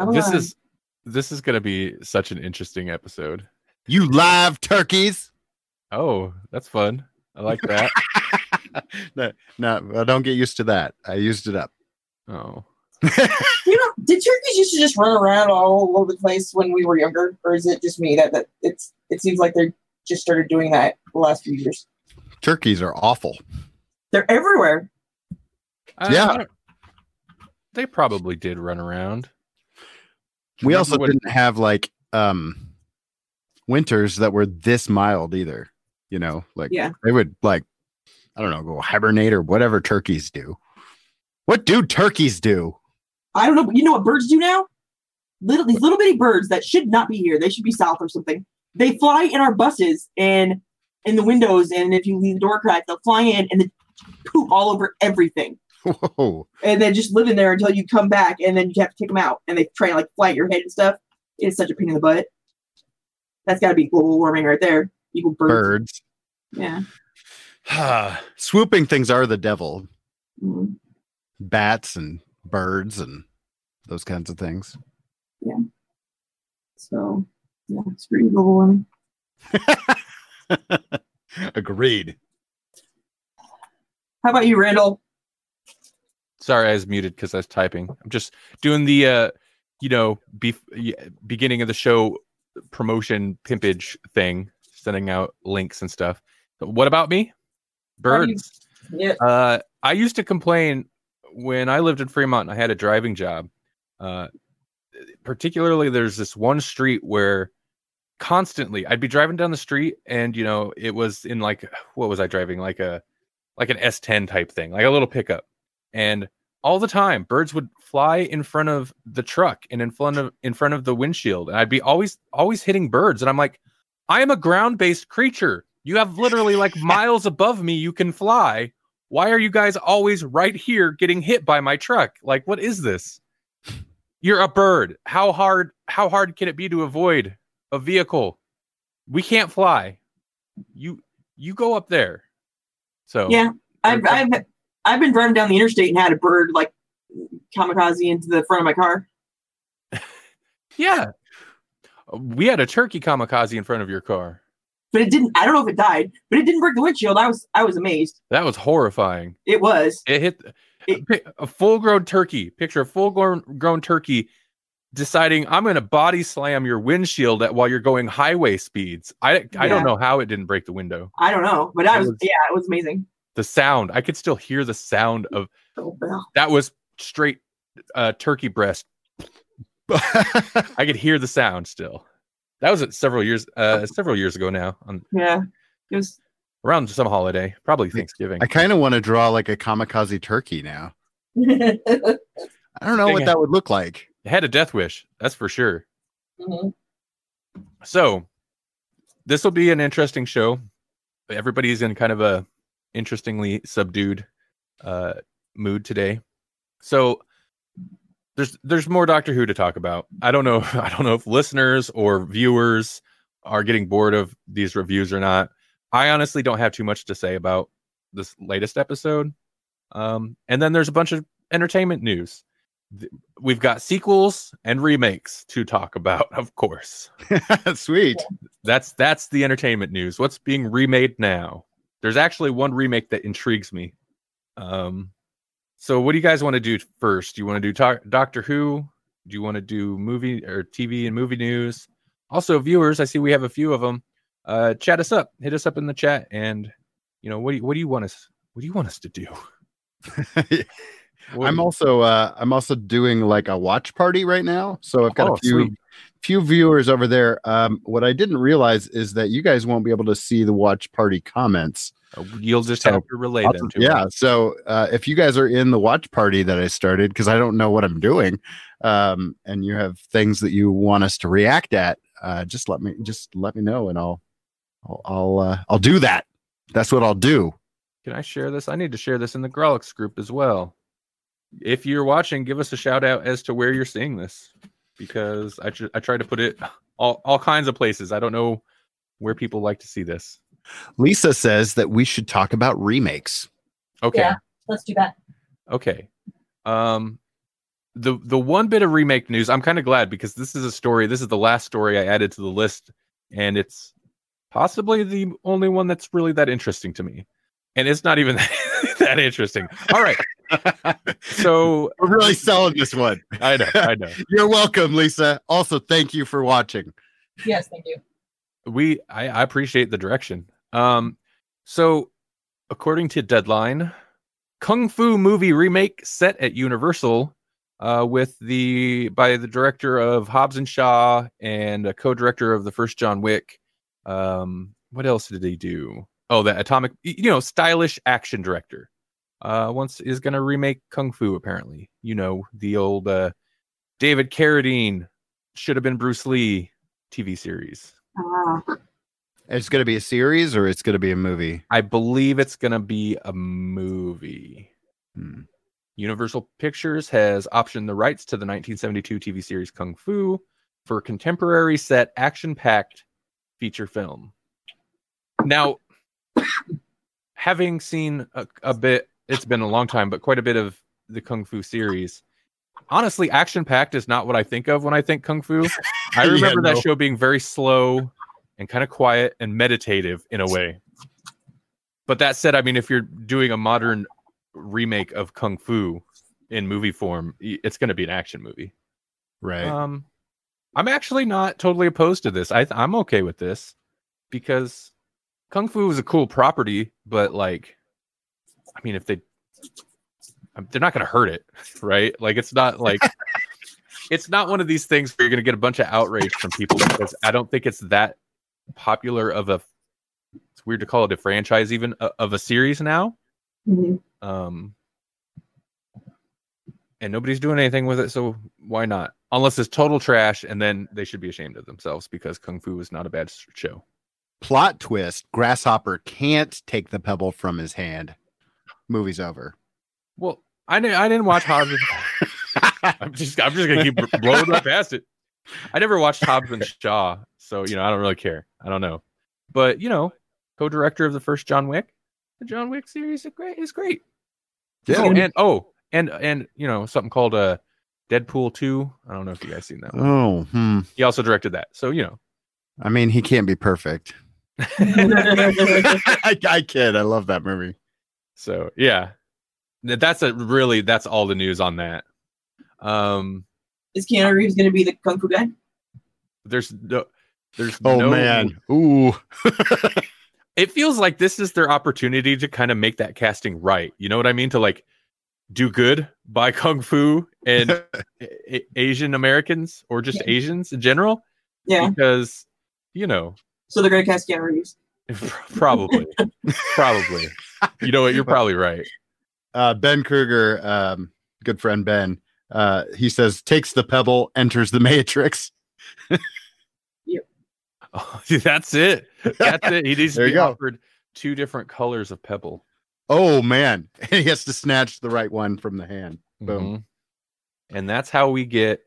I'm this alive. is this is going to be such an interesting episode. You live turkeys. Oh, that's fun. I like that. no, no, well, don't get used to that. I used it up. oh, You know, did turkeys used to just run around all over the place when we were younger, or is it just me that that it's it seems like they're just started doing that the last few years? Turkeys are awful. They're everywhere. I- Yeah. They probably did run around. We also when- didn't have like um winters that were this mild either. You know, like Yeah. they would like I don't know, go hibernate or whatever turkeys do. What do turkeys do? I don't know, you know what birds do now? Little these little bitty birds that should not be here. They should be south or something. They fly in our buses and in the windows, and if you leave the door cracked, they'll fly in and then poop all over everything. Whoa. and then just live in there until you come back, and then you have to take them out, and they try to like fly at your head and stuff. It's such a pain in the butt. That's got to be global warming right there. Equal birds. Birds. Yeah. Swooping things are the devil. Mhm. Bats and birds and those kinds of things. Yeah. So yeah, it's pretty global warming. Agreed. How about you, Randall? Sorry, I was muted because I was typing. I'm just doing the, uh, you know, be- beginning of the show promotion pimpage thing, sending out links and stuff. What about me? Birds. Yeah. Uh, I used to complain when I lived in Fremont and I had a driving job. Uh, particularly, there's this one street where constantly I'd be driving down the street and you know it was in like what was I driving like a like an S10 type thing, like a little pickup, and all the time birds would fly in front of the truck and in front of in front of the windshield, and I'd be always always hitting birds, and I'm like, I am a ground based creature. You have literally like miles above me. You can fly. Why are you guys always right here getting hit by my truck? Like, what is this? You're a bird. How hard how hard can it be to avoid a vehicle? We can't fly. You you go up there. So Yeah. I've, I've I've been driving down the interstate and had a bird like kamikaze into the front of my car. yeah. We had a turkey kamikaze in front of your car. But it didn't. I don't know if it died, but it didn't break the windshield. I was I was amazed. That was horrifying. It was. It hit It- a full grown turkey. Picture a full grown grown turkey deciding I'm going to body slam your windshield at, while you're going highway speeds. I I Yeah. don't know how it didn't break the window. I don't know, but I was, was- yeah, it was amazing. The sound I could still hear the sound of Oh, that was straight uh, turkey breast. I could hear the sound still. That was several years uh, several years ago now on Yeah, it was. around some holiday, probably Thanksgiving. I kind of want to draw like a kamikaze turkey now. I don't know Dang what it. that would look like. It had a death wish, that's for sure. Mhm. So this will be an interesting show. Everybody's in kind of a interestingly subdued uh mood today. So there's there's more Doctor Who to talk about. I don't know I don't know if listeners or viewers are getting bored of these reviews or not. I honestly don't have too much to say about this latest episode. Um and then there's a bunch of entertainment news. We've got sequels and remakes to talk about, of course Sweet. that's that's the entertainment news. What's being remade now? There's actually one remake that intrigues me. Um, so what do you guys want to do first? Do you want to do talk, Doctor Who? Do you want to do movie or TV and movie news? Also, viewers, I see we have a few of them. Uh, chat us up, hit us up in the chat, and you know what do you, what do you want us what do you want us to do? I'm also uh I'm also doing like a watch party right now. So I've got Oh, a few sweet. Few viewers over there. Um, what I didn't realize is that you guys won't be able to see the watch party comments. Uh, You'll just So, have to relay I'll- them to yeah. us. So uh, if you guys are in the watch party that I started, because I don't know what I'm doing, um, and you have things that you want us to react at, uh, just let me just let me know, and I'll I'll I'll, uh, I'll do that. That's what I'll do. Can I share this? I need to share this in the Grawlix group as well. If you're watching, give us a shout out as to where you're seeing this, because I tr- I try to put it all all kinds of places. I don't know where people like to see this. Lisa says that we should talk about remakes. Okay. Yeah. Let's do that. Okay. Um the the one bit of remake news, I'm kind of glad because this is a story. This is the last story I added to the list, and it's possibly the only one that's really that interesting to me. And it's not even that interesting. All right. So We're really selling this one. I know, I know. You're welcome, Lisa. Also, thank you for watching. Yes, thank you. We I, I appreciate the direction. Um so according to Deadline, Kung Fu movie remake set at Universal uh, with the by the director of Hobbs and Shaw and a co-director of the first John Wick. Um, what else did they do? Oh, that Atomic, you know, stylish action director. Uh, once is going to remake Kung Fu. Apparently, you know, the old uh, David Carradine should have been Bruce Lee TV series. Ah, It's going to be a series or it's going to be a movie. I believe it's going to be a movie. Hmm. Universal Pictures has optioned the rights to the 1972 TV series Kung Fu for a contemporary set action packed feature film. Now, having seen a, a bit, it's been a long time, but quite a bit of the Kung Fu series. Honestly, action packed is not what I think of when I think Kung Fu. I Yeah, remember that no. show being very slow and kind of quiet and meditative in a way. But that said, I mean, if you're doing a modern remake of Kung Fu in movie form, it's going to be an action movie. Right. Um, I'm actually not totally opposed to this. I th- I'm okay with this because Kung Fu is a cool property, but like, I mean, if they, um, they're not going to hurt it, right? Like, it's not like. It's not one of these things where you're going to get a bunch of outrage from people because I don't think it's that popular of a. It's weird to call it a franchise, even uh, of a series now. mhm. Um, and nobody's doing anything with it, so why not? Unless it's total trash, and then they should be ashamed of themselves because Kung Fu is not a bad show. Plot twist Grasshopper can't take the pebble from his hand. Movie's over. Well, I didn't. I didn't watch Hobbs. And, I'm just. I'm just gonna keep blowing right past it. I never watched Hobbs and Shaw, so you know I don't really care. I don't know, but you know, co-director of the first John Wick, the John Wick series is great. Is great. Yeah. Oh, and oh, and and you know something called uh, Deadpool two. I don't know if you guys seen that. One. Oh, hmm. He also directed that, so you know. I mean, he can't be perfect. I, I kid. I love that movie. So yeah, that's a really that's all the news on that. Um, Is Keanu Reeves going to be the kung fu guy? there's no, there's Oh no, man. Ooh. It feels like this is their opportunity to kind of make that casting right. You know what I mean? To like do good by kung fu and A- A- Asian Americans or just Asians in general, Yeah. because you know So they're going to cast Keanu Reeves. probably, probably. You know what? You're probably right. uh, Ben Kruger, um, good friend Ben, uh, he says takes the pebble, enters the matrix. Oh, that's it. That's it. He needs There to be go. offered two different colors of pebble. Oh man, he has to snatch the right one from the hand. Boom. Mhm. And that's how we get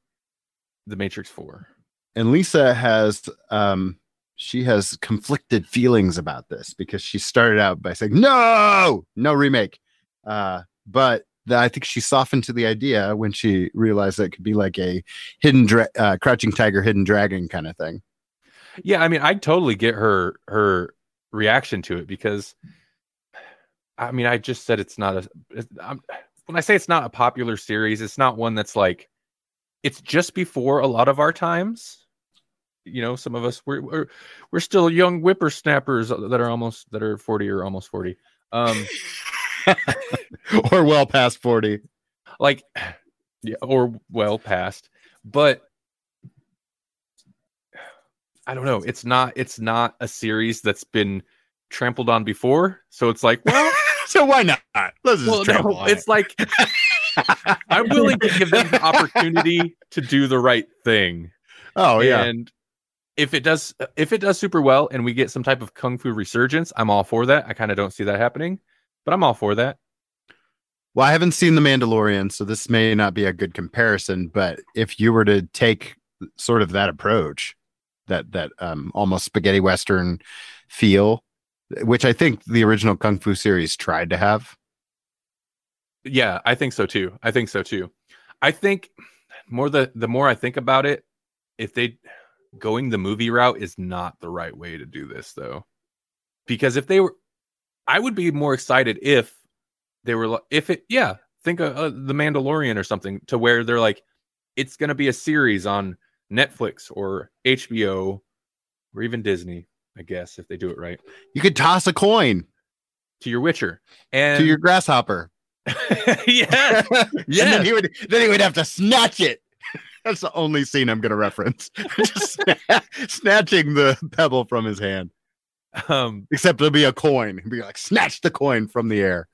the Matrix 4. And Lisa has um she has conflicted feelings about this because she started out by saying no, no remake. Uh, but the, I think she softened to the idea when she realized that it could be like a hidden dra- uh, crouching tiger, hidden dragon kind of thing. Yeah, I mean, I totally get her her reaction to it because I mean, I just said it's not a it, when I say it's not a popular series, it's not one that's like it's just before a lot of our times. You know, some of us we're we're, we're still young whippersnappers that are almost that are 40 or almost 40. Um or well past 40. like yeah or well past but I don't know. It's not it's not a series that's been trampled on before. So it's like, well, so why not? Let's just well trample no, on it's like. I'm willing to give them the opportunity to do the right thing. oh yeah. And if it does if it does super well and we get some type of kung fu resurgence, I'm all for that. I kind of don't see that happening, but I'm all for that. Well, I haven't seen The Mandalorian, so this may not be a good comparison. But if you were to take sort of that approach, that that um, almost spaghetti western feel, which I think the original Kung Fu series tried to have. Yeah, I think so too. I think so too. I think more the the more I think about it, if they going the movie route is not the right way to do this though. Because if they were I would be more excited if they were if it yeah, think of uh, the Mandalorian or something to where they're like it's going to be a series on Netflix or HBO or even Disney, I guess if they do it right. You could toss a coin To your Witcher. And to your grasshopper. and Yes. then he would then he would have to snatch it. That's the only scene I'm going to reference. Just sna- snatching the pebble from his hand. Um Except it'll be a coin. He'd be like, snatch the coin from the air.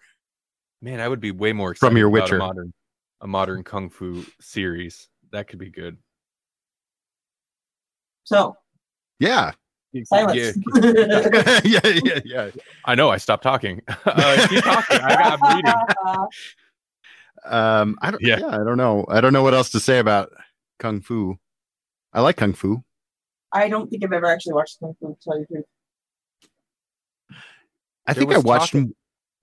Man, I would be way more excited From your about Witcher. A modern, a modern kung fu series. That could be good. So Yeah. silence. Yeah, yeah, yeah, yeah. I know. I stopped talking. uh, keep talking. I got, I'm reading. Um, I don't. Yeah. Yeah. I don't know. I don't know what else to say about kung fu. I like kung fu. I don't think I've ever actually watched Kung Fu. To tell you the truth. I There think I watched. talk-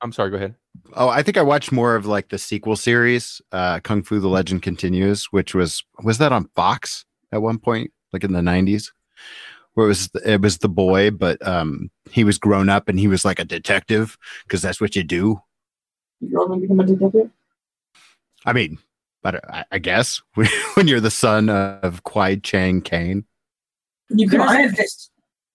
I'm sorry. Go ahead. Oh, I think I watched more of like the sequel series, uh, Kung Fu: The Legend Continues, which was was that on Fox at one point, like in the '90s, where it was it was the boy, but um, he was grown up and he was like a detective because that's what you do. You girls want to become a detective? I mean, but I, I guess when you're the son of Kwai Chang Caine. You become There's-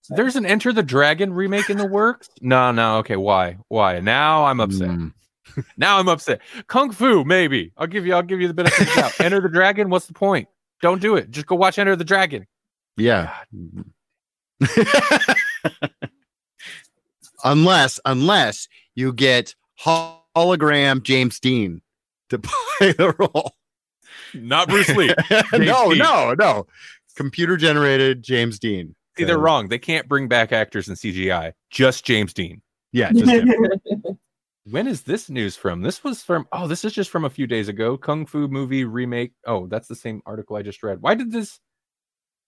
Iron There's an Enter the Dragon remake in the works. No, no. Okay. Why? Why? Now I'm upset. Mm. Now I'm upset. Kung Fu, maybe. I'll give you. I'll give you the benefit of the doubt. Enter the Dragon. What's the point? Don't do it. Just go watch Enter the Dragon. Yeah. unless unless you get hologram James Dean to play the role. Not Bruce Lee. no, Dean. no, no. Computer generated James Dean. See, they're wrong. They can't bring back actors in CGI. Just James Dean. Yeah, just him. When is this news from? This was from oh, this is just from a few days ago. Kung Fu movie remake. Oh, that's the same article I just read. Why did this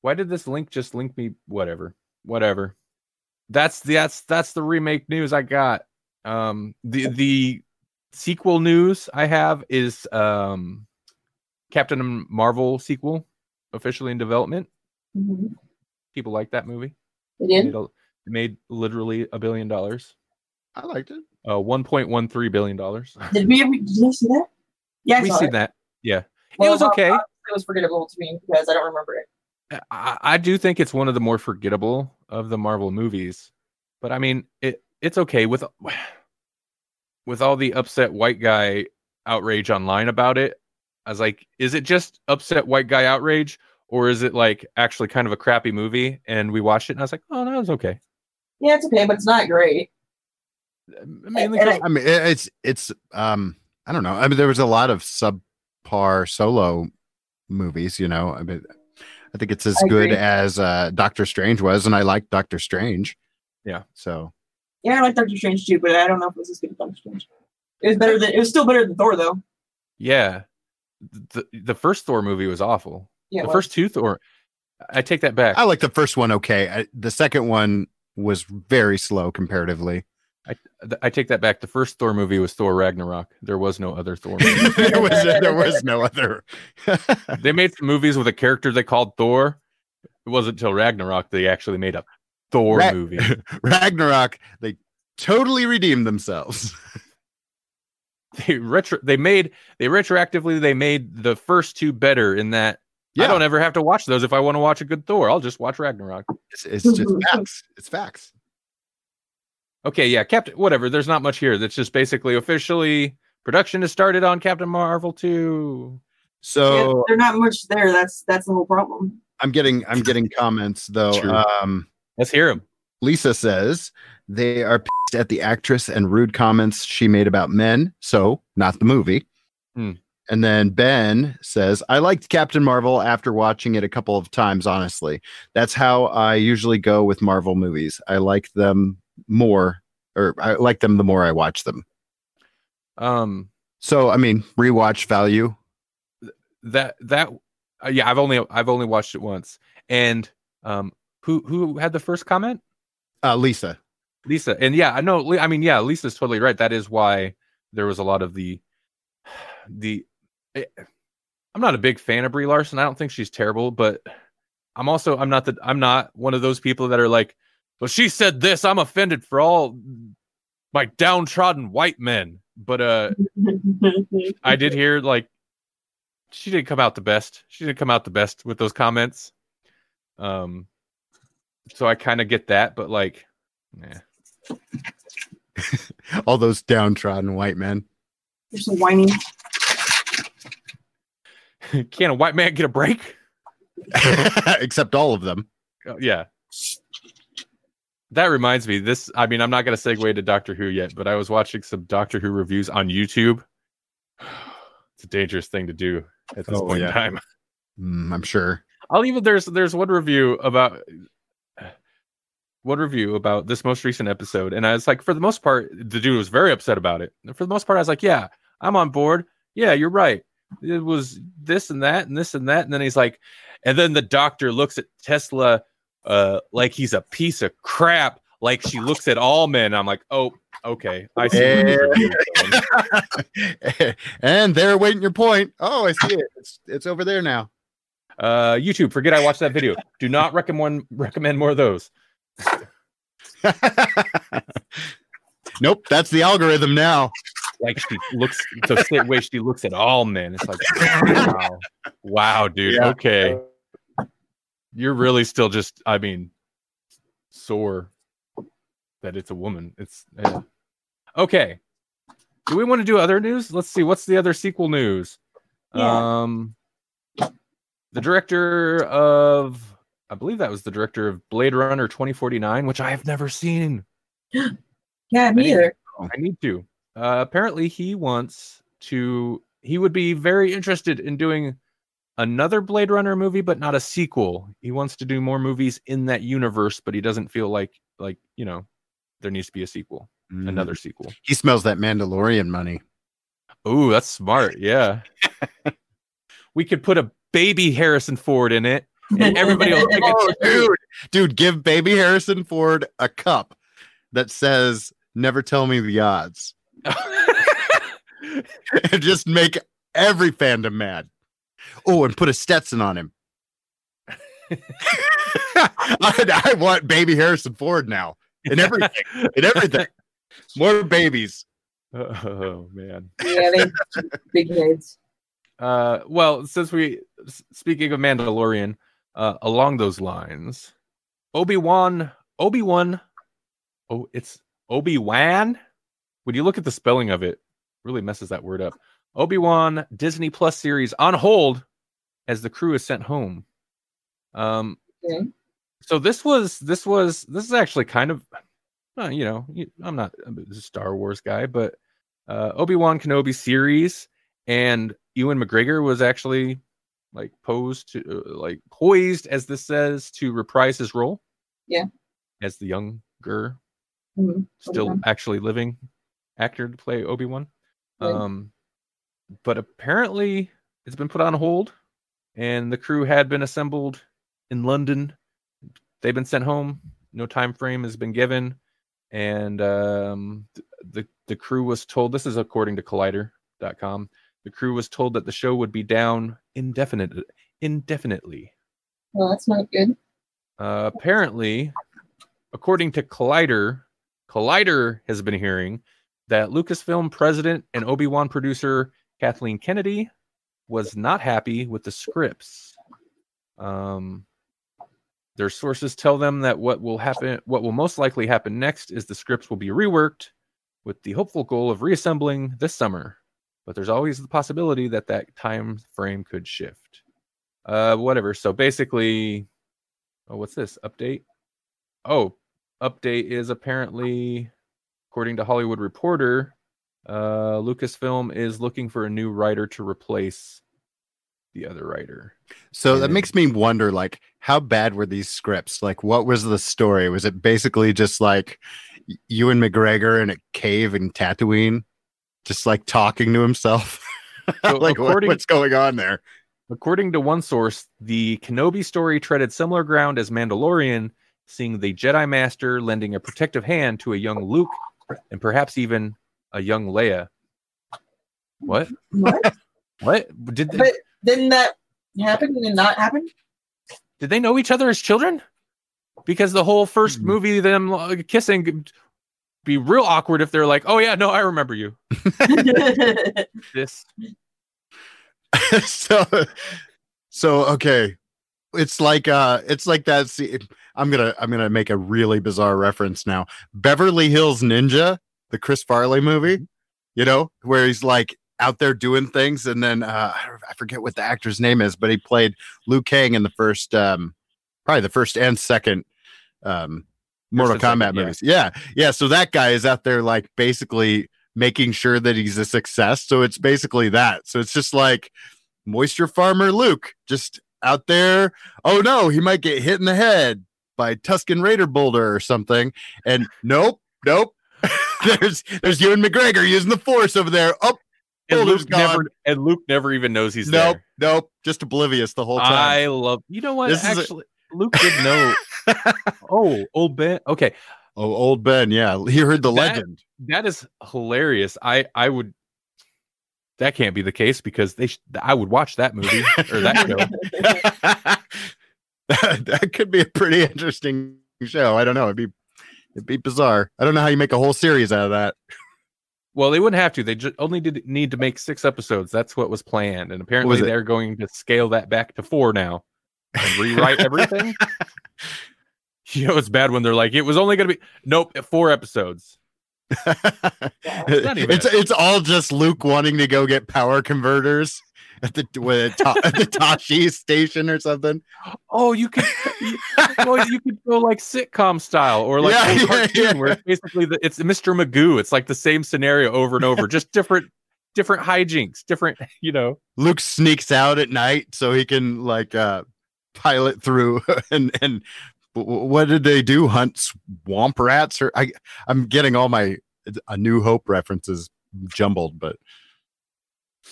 why did this link just link me whatever? Whatever. That's the that's that's the remake news I got. Um the the sequel news I have is um Captain Marvel sequel officially in development. Mhm. People like that movie. It did. made, a- made literally a billion dollars. I liked it. Uh 1.13 billion dollars. Did we ever? Did you see that? Yeah, we saw seen it. that. Yeah. Well, it was well, okay. It was forgettable to me because I don't remember it. I, I do think it's one of the more forgettable of the Marvel movies. But I mean, it it's okay with with all the upset white guy outrage online about it. I was like, is it just upset white guy outrage, or is it like actually kind of a crappy movie? And we watched it, and I was like, oh, that was okay. Yeah, it's okay, but it's not great. Mainly And 'cause- I mean, it's it's um, I don't know. I mean, there was a lot of subpar solo movies. You know, I mean, I think it's as I good agree. as uh, Doctor Strange was, and I like Doctor Strange. Yeah. So Yeah, I like Doctor Strange too, but I don't know if it was as good as Doctor Strange. It was better than. It was still better than Thor, though. yeah, the the first Thor movie was awful. Yeah, the well, first two Thor, I take that back. I like the first one. Okay, I, the second one was very slow comparatively. Th- I take that back. The first Thor movie was Thor Ragnarok. There was no other Thor. Movie. there was there was no other. they made some movies with a character they called Thor. It wasn't until Ragnarok they actually made a Thor Ra- movie. Ragnarok. They totally redeemed themselves. They retro they made they retroactively they made the first two better in that yeah. I don't ever have to watch those if I want to watch a good Thor. I'll just watch Ragnarok. It's, it's just facts. It's facts. Okay, yeah, Captain whatever. There's not much here. That's just basically officially production has started on Captain Marvel 2. So yeah, they're not much there. That's that's the whole problem. I'm getting I'm getting comments though. True. Um, Let's hear him. Lisa says they are pissed at the actress and rude comments she made about men. So not the movie. Hmm. And then Ben says, I liked Captain Marvel after watching it a couple of times, honestly. That's how I usually go with Marvel movies. I like them more, or I like them the more I watch them. Um, So, I mean, rewatch value. that that uh, yeah, I've only I've only watched it once. And um, who who had the first comment? Uh, Lisa. Lisa. And yeah, I know. I mean, yeah, Lisa's totally right. That is why there was a lot of the the. eh, I'm not a big fan of Brie Larson. I don't think she's terrible, but I'm also I'm not the I'm not one of those people that are like, well, she said this. I'm offended for all my downtrodden white men. But uh, I did hear like she didn't come out the best. She didn't come out the best with those comments. Um, so I kind of get that, but like, yeah. All those downtrodden white men. There's some whining. Can a white man get a break? Except all of them. Oh, yeah. That reminds me. This, I mean, I'm not going to segue to Doctor Who yet, but I was watching some Doctor Who reviews on YouTube. It's a dangerous thing to do at this Oh, point yeah. in time. Mm, I'm sure. I'll even there's there's one review about one review about this most recent episode, and I was like, for the most part, the dude was very upset about it. And for the most part, I was like, yeah, I'm on board. Yeah, you're right. It was this and that and this and that, and then he's like, and then the doctor looks at Tesla uh like he's a piece of crap. Like she looks at all men. I'm like, oh, okay, I see. where this review is going. and they're waiting your point. Oh, I see it. It's it's over there now. Uh, YouTube, forget I watched that video. Do not recommend recommend more of those. nope, that's the algorithm now. like she looks the same way she looks at all men. It's like wow, wow, dude. Yeah. Okay, you're really still just. I mean, sore that it's a woman. It's yeah. okay. Do we want to do other news? Let's see. What's the other sequel news? Yeah. Um, the director of, I believe that was the director of Blade Runner 2049, which I have never seen. Yeah, I me need- either. I need to. Uh, apparently, he wants to. He would be very interested in doing another Blade Runner movie, but not a sequel. He wants to do more movies in that universe, but he doesn't feel like like you know there needs to be a sequel, Mm. another sequel. He smells that Mandalorian money. Ooh, that's smart. Yeah, we could put a baby Harrison Ford in it, and everybody will take Oh, it. dude, dude, give baby Harrison Ford a cup that says "Never tell me the odds," and just make every fandom mad. Oh, and put a Stetson on him. I, I want baby Harrison Ford now in everything. In everything. More babies. oh man. Yeah, they big heads. Uh, well, since we speaking of Mandalorian, uh, along those lines, Obi Wan, Obi Wan, oh, it's Obi Wan. When you look at the spelling of it, really messes that word up. Obi Wan Disney Plus series on hold as the crew is sent home. Um, Okay. so this was this was this is actually kind of, uh, you know, I'm not a Star Wars guy, but uh, Obi Wan Kenobi series and Ewan McGregor was actually like posed to uh, like poised as this says to reprise his role. Yeah. As the younger, Mhm. still Obi-Wan. actually living actor to play Obi Wan. Right. Um, but apparently it's been put on hold, and the crew had been assembled in London. They've been sent home. No time frame has been given, and um, the the crew was told. This is according to Collider.com. The crew was told that the show would be down indefinite indefinitely. Well, that's not good. Uh, apparently, according to Collider, Collider has been hearing that Lucasfilm president and Obi Wan producer Kathleen Kennedy was not happy with the scripts. Um, their sources tell them that what will happen, what will most likely happen next, is the scripts will be reworked with the hopeful goal of reassembling this summer. But there's always the possibility that that time frame could shift. Uh, whatever. So basically, oh, what's this update? Oh, update is apparently, according to Hollywood Reporter, uh, Lucasfilm is looking for a new writer to replace the other writer. So that makes me wonder, like, how bad were these scripts? Like, what was the story? Was it basically just like Ewan McGregor in a cave in Tatooine, just like talking to himself? So like, what- according- what's going on there? According to one source, the Kenobi story treaded similar ground as Mandalorian, seeing the Jedi Master lending a protective hand to a young Luke and perhaps even a young Leia. What? What? What did they, but didn't that happen and not happen? did they know each other as children? Because the whole first Hmm. movie, them uh, kissing, could be real awkward if they're like, "Oh yeah, no, I remember you." This so, so okay, it's like uh, it's like that. See, I'm gonna I'm gonna make a really bizarre reference now. Beverly Hills Ninja, the Chris Farley movie, you know, where he's like out there doing things, and then uh, I forget what the actor's name is, but he played Liu Kang in the first, um, probably the first and second, um, Mortal Kombat movies. Yeah, yeah. So that guy is out there like basically making sure that he's a success. So it's basically that. So it's just like moisture farmer Luke just out there. Oh no, he might get hit in the head by Tusken Raider Boulder or something. And nope, nope. there's there's Ewan McGregor using the force over there. Oh, and Boulder's Luke never gone. and Luke never even knows he's nope, there. nope. Just oblivious the whole time. I love. You know what? This is a- Actually, Luke did know. oh, old Ben. Okay, oh, old Ben, yeah. He heard the That- legend. that is hilarious. I I would. That can't be the case because they. Sh- I would watch that movie or that show. that could be a pretty interesting show. I don't know. It'd be it'd be bizarre. I don't know how you make a whole series out of that. Well, they wouldn't have to. They just only did need to make six episodes. That's what was planned, and apparently they're going to scale that back to four now and rewrite everything. You know, it's bad when they're like, it was only going to be nope, four episodes. not even it's it's all just Luke wanting to go get power converters at the with Ta- at the Tosche station or something. Oh, you could, you, well, you could go like sitcom style or like Yeah, old yeah, cartoon yeah. where it's basically the, it's Mr. Magoo. It's like the same scenario over and over, just different, different hijinks, different, you know. Luke sneaks out at night so he can like uh pilot through and and w- w- what did they do? Hunt swamp rats or I I'm getting all my a New Hope references jumbled, but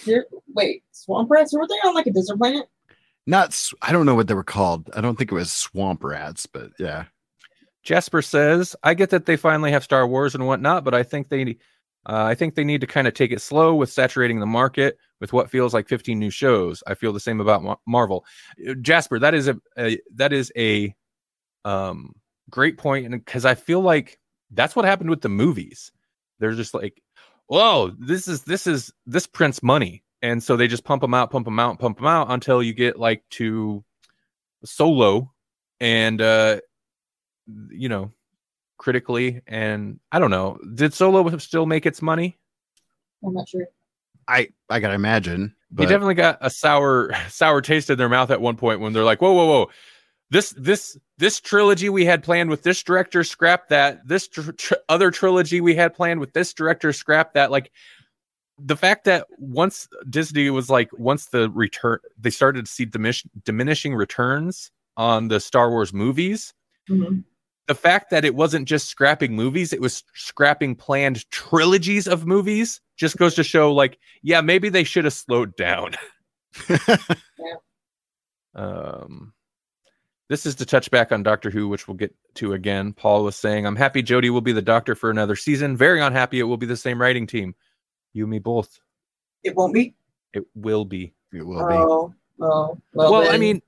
There- wait, swamp rats? Were they on like a desert planet? not I don't know what they were called. I don't think it was swamp rats, but yeah. Jasper says, "I get that they finally have Star Wars and whatnot, but I think they, uh, I think they need to kind of take it slow with saturating the market with what feels like 15 new shows. I feel the same about Marvel. Uh, Jasper, that is a, a that is a um great point, and because I feel like that's what happened with the movies. They're just like, whoa, this is this is this prints money, and so they just pump them out, pump them out, pump them out until you get like to Solo, and uh you know, critically. And I don't know, did Solo still make its money? I'm not sure. I I gotta imagine. They definitely got a sour, sour taste in their mouth at one point when they're like, "Whoa, whoa, whoa! This, this, this trilogy we had planned with this director, scrap that. This tr- tr- other trilogy we had planned with this director, scrap that." Like the fact that once Disney was like, once the return, they started to see diminish, diminishing returns on the Star Wars movies. Mhm. the fact that it wasn't just scrapping movies, it was scrapping planned trilogies of movies just goes to show like, yeah, maybe they should have slowed down. yeah. Um this is to touch back on Doctor Who, which we'll get to again. Paul was saying, I'm happy Jodie will be the doctor for another season. Very unhappy it will be the same writing team. You and me both. It won't be. It will be. it will be. Oh, oh. Well, Well, I mean,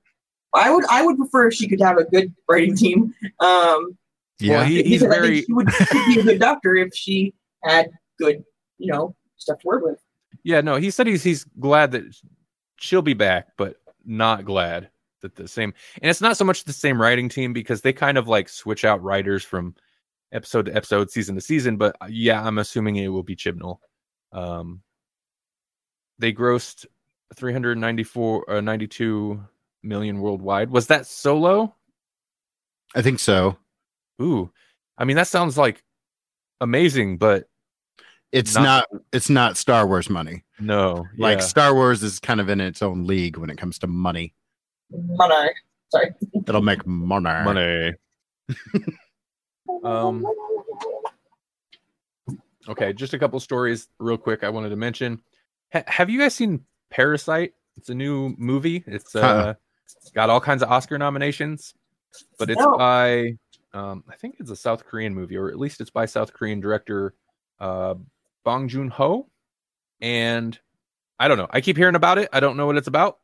I would I would prefer if she could have a good writing team. Um, Yeah. well, he, he's because I very think she would be a good doctor if she had good, you know, stuff to work with. Yeah, no, he said he's he's glad that she'll be back, but not glad that the same and it's not so much the same writing team because they kind of like switch out writers from episode to episode, season to season. But uh, yeah, I'm assuming it will be Chibnall. Um, they grossed 394 uh, 92 million worldwide. Was that Solo? I think so. Ooh, I mean that sounds like amazing, but It's Not- not, it's not Star Wars money. no, Like yeah. Star Wars is kind of in its own league when it comes to money. Money. Sorry. It'll make money. money. Um, Okay, just a couple stories real quick. I wanted to mention. Ha- have you guys seen Parasite? It's a new movie. It's uh, Uh-uh. got all kinds of Oscar nominations, but it's No. by um, I think it's a South Korean movie, or at least it's by South Korean director uh, Bong Joon Ho. And I don't know. I keep hearing about it. I don't know what it's about.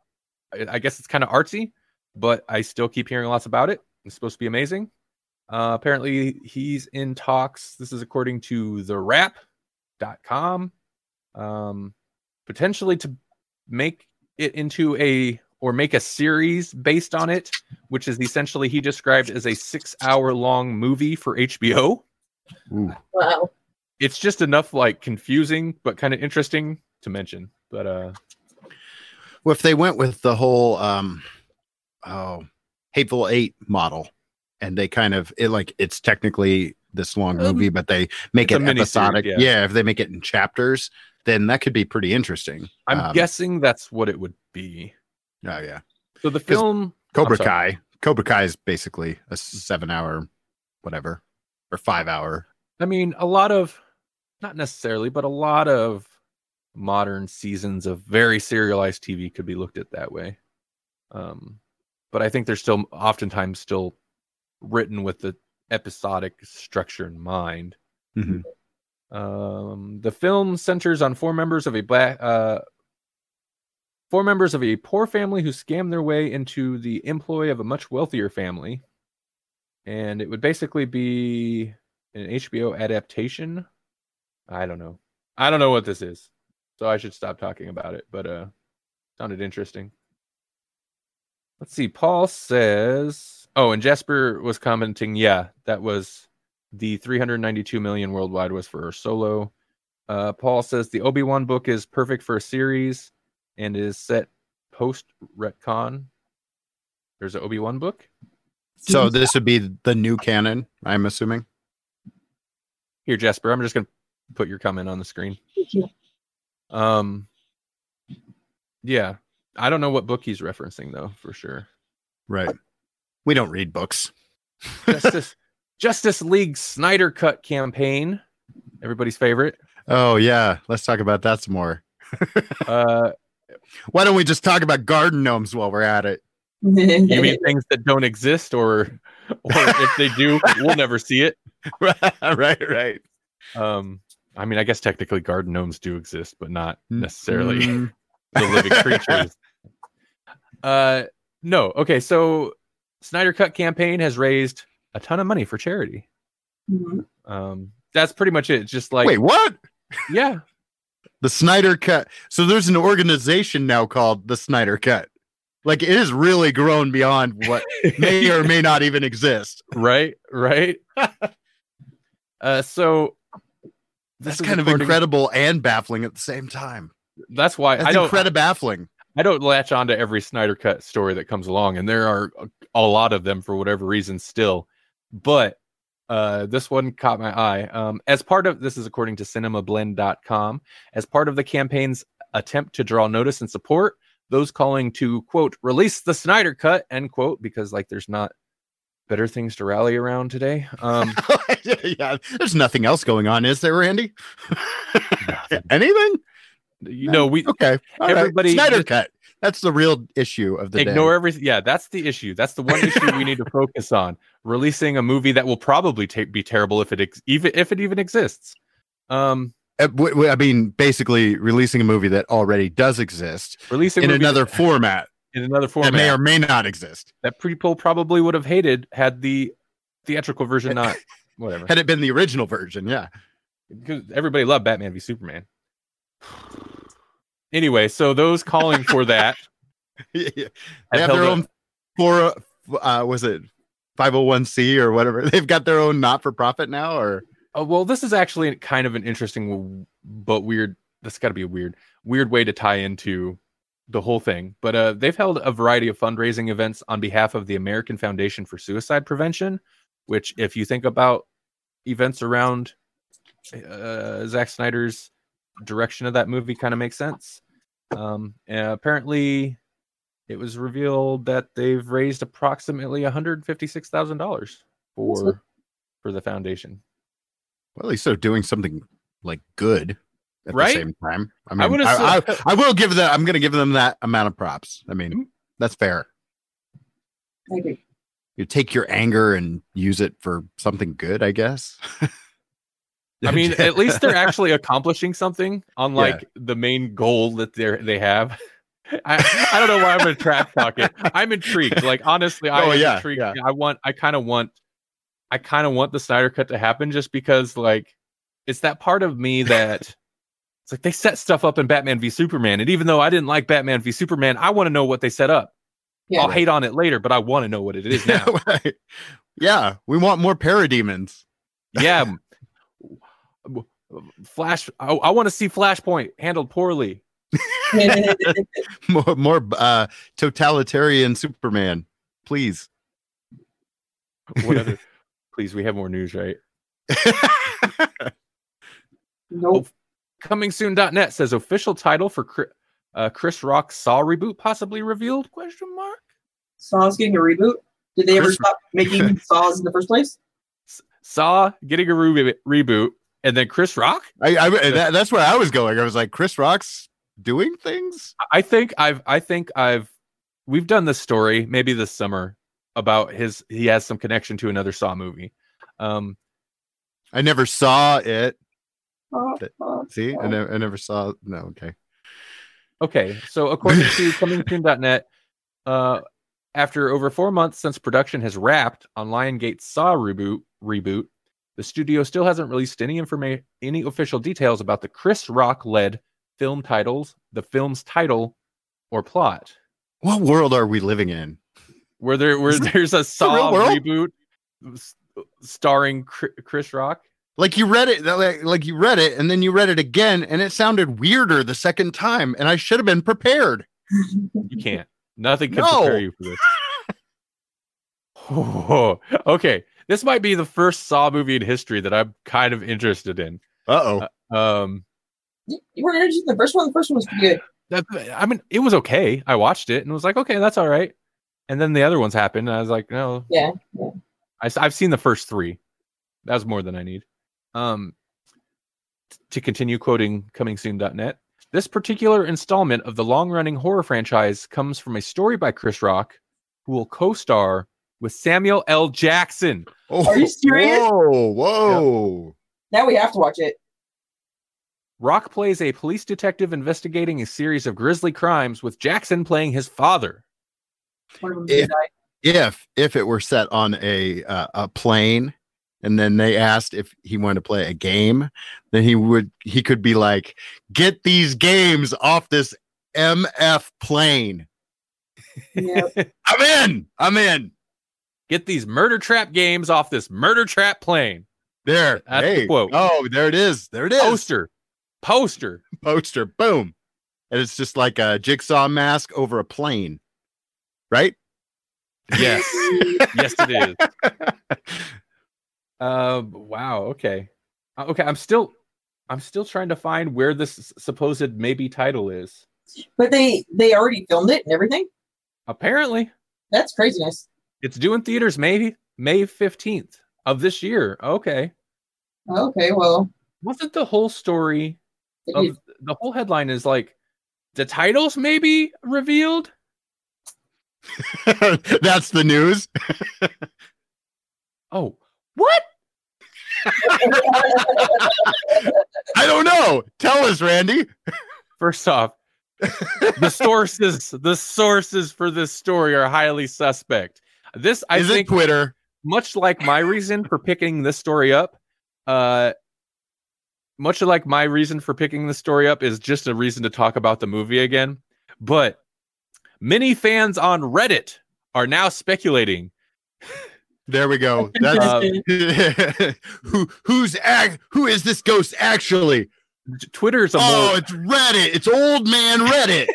I, I guess it's kind of artsy, but I still keep hearing lots about it. It's supposed to be amazing. Uh, apparently, he's in talks. This is according to TheWrap.com. Um, potentially to make it into a or make a series based on it, which is essentially he described as a six hour long movie for HBO. Ooh. Wow. It's just enough like confusing but kind of interesting to mention. But uh Well, if they went with the whole um oh hateful eight model and they kind of it like it's technically this long Um, movie, but they make it episodic. series, yeah. yeah. if they make it in chapters, then that could be pretty interesting. I'm Um, guessing that's what it would be. Oh yeah. So the film Cobra Kai. Cobra Kai is basically a seven hour whatever. Or five hour. I mean, a lot of, not necessarily, but a lot of modern seasons of very serialized TV could be looked at that way. Um, but I think they're still oftentimes still written with the episodic structure in mind. Mhm. Um, the film centers on four members of a black, uh, four members of a poor family who scam their way into the employ of a much wealthier family, and it would basically be an HBO adaptation. I don't know. I don't know what this is, so I should stop talking about it. But uh, sounded interesting. Let's see. Paul says, "Oh, and Jasper was commenting. Yeah, that was the 392 million worldwide was for Solo." Uh, Paul says the Obi Wan book is perfect for a series and is set post retcon. There's an Obi Wan book. So this would be the new canon, I'm assuming. Here, Jasper, I'm just gonna put your comment on the screen. Thank you. Um, yeah, I don't know what book he's referencing though, for sure. Right. We don't read books. Justice Justice League Snyder Cut campaign, everybody's favorite. Oh yeah. Let's talk about that some more. Uh, Why don't we just talk about garden gnomes while we're at it? you mean things that don't exist, or or if they do, we'll never see it. right, right. Um, I mean, I guess technically garden gnomes do exist, but not necessarily Mm, the living creatures. Uh, no. Okay, so Snyder Cut campaign has raised a ton of money for charity. Mhm. Um, that's pretty much it. Just like, Wait, what? yeah, The Snyder Cut. So there's an organization now called the Snyder Cut. Like it has really grown beyond what may or may not even exist. right, right. uh, so That's is kind of incredible and baffling at the same time. That's why That's I don't. incredible baffling. I don't latch on to every Snyder Cut story that comes along, and there are a, a lot of them for whatever reason still. But uh, this one caught my eye. Um, as part of this is according to cinemablend.com, as part of the campaign's attempt to draw notice and support those calling to quote release the Snyder Cut end quote because like there's not better things to rally around today. Um, yeah, there's nothing else going on, is there, Randy? Anything? you know we Okay. all right. Everybody Snyder just- Cut. That's the real issue of the ignore day. everything. Yeah, that's the issue. That's the one issue we need to focus on. Releasing a movie that will probably ta- be terrible if it ex- even if it even exists. Um, Uh, I mean, basically releasing a movie that already does exist releasing in another format in another format that may or may not exist. that people probably would have hated had the theatrical version not whatever. Had it been the original version, yeah. Because everybody loved Batman v Superman. Anyway, so those calling for that Yeah, they have their own for uh was it 501c or whatever. They've got their own not for profit now or Oh, well, this is actually kind of an interesting but weird. That's got to be a weird, weird way to tie into the whole thing, but uh, they've held a variety of fundraising events on behalf of the American Foundation for Suicide Prevention. Which, if you think about events around uh, Zack Snyder's direction of that movie, kind of makes sense. Um, and apparently, it was revealed that they've raised approximately one hundred fifty-six thousand dollars for for the foundation. Well, he's so doing something like good at Right? the same time. I I mean, I, would've I, said- I will give them. I'm going to give them that amount of props. I mean, Mhm. that's fair. I agree. You take your anger and use it for something good, I guess. I mean, at least they're actually accomplishing something, Yeah. unlike the main goal that they are they have. I, I don't know why I'm gonna trash talk it. I'm intrigued. Like honestly, I Oh, am yeah, intrigued. yeah. I want I kind of want I kind of want the Snyder cut to happen just because like it's that part of me that it's like they set stuff up in Batman v Superman. And even though I didn't like Batman v Superman, I want to know what they set up. Yeah. I'll hate on it later, but I want to know what it is now. Right. Yeah, we want more parademons. yeah. Flash I, I want to see Flashpoint handled poorly. More, more uh, totalitarian Superman, please. What other please we have more news, right? nope. Coming soon.net says official title for uh, Chris Rock Saw reboot possibly revealed? Question mark. Saw's getting a reboot. Did they ever stop making Saws in the first place? Saw getting a re- reboot, and then Chris Rock. I, I that, that's where I was going. I was like, Chris Rock's doing things. I think I've I think I've we've done this story maybe this summer about his he has some connection to another Saw movie. Um, I never saw it. Uh, That- uh, See, I, never, I never saw. No, okay. Okay, so according to comingsoon.net, uh, after over four months since production has wrapped on Lionsgate's Saw reboot, reboot, the studio still hasn't released any information, any official details about the Chris Rock-led film titles, the film's title, or plot. What world are we living in? Where there, where there's a Saw world? reboot s- starring Chri- Chris Rock. Like you read it, like, like you read it, and then you read it again, and it sounded weirder the second time, and I should have been prepared. You can't. Nothing can No. prepare you for this. Oh, okay, this might be the first Saw movie in history that I'm kind of interested in. Uh oh. Um, you you weren't interested in the first one. The first one was pretty good. that, I mean, it was okay. I watched it and was like, okay, that's all right. And then the other ones happened, and I was like, no, Yeah. I, have seen the first three. that's more than I need. Um, t- to continue quoting comingsoon.net, this particular installment of the long running horror franchise comes from a story by Chris Rock, who will co star with Samuel L. Jackson. Oh, Are you serious? Whoa, whoa. Now we have to watch it. Rock plays a police detective investigating a series of grisly crimes, with Jackson playing his father. One of them If- If if it were set on a uh, a plane, and then they asked if he wanted to play a game, then he would he could be like, "Get these games off this MF plane." Yeah. I'm in. I'm in. Get these murder trap games off this murder trap plane. There. That's the hey. quote. Oh, there it is. There it is. Poster. Poster. Poster. Boom. And it's just like a jigsaw mask over a plane. Right? Yes. yes, it is. Uh, wow. Okay. Uh, Okay. I'm still, I'm still trying to find where this supposed maybe title is. But they they already filmed it and everything. Apparently, That's craziness. it's doing theaters May May 15th of this year. Okay. Okay, well, Wasn't the whole story of did- the whole headline is like the titles maybe revealed? That's the news. Oh, what? I don't know. Tell us, Randy. First off, the sources the sources for this story are highly suspect. This I Is think it Twitter? much like my reason for picking this story up, uh much like my reason for picking this story up is just a reason to talk about the movie again. But many fans on Reddit are now speculating There we go. That's Uh, who who's act who is this ghost actually? Twitter's a Oh, more it's Reddit. It's old man Reddit.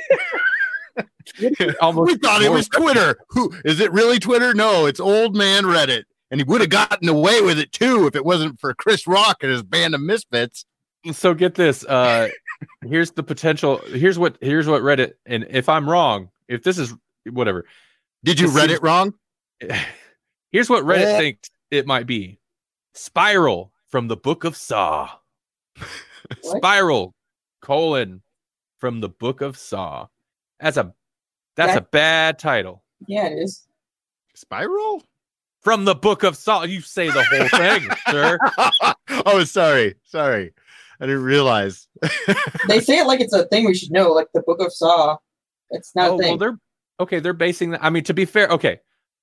Almost we thought it was Twitter. Who is it really Twitter? No, it's old man Reddit. And he would have gotten away with it too if it wasn't for Chris Rock and his band of misfits. so get this uh here's the potential here's what here's what reddit and if i'm wrong if this is whatever Did you This read it wrong? Here's what reddit Eh. thinks it might be spiral from the book of saw spiral colon from the book of saw that's a that's a bad title Yeah, it is. Spiral? from the book of saw you say the whole thing sir oh, sorry. Sorry. I didn't realize. They say it like it's a thing we should know, like the Book of Saw. It's not oh, a thing. well they're okay they're basing that i mean to be fair okay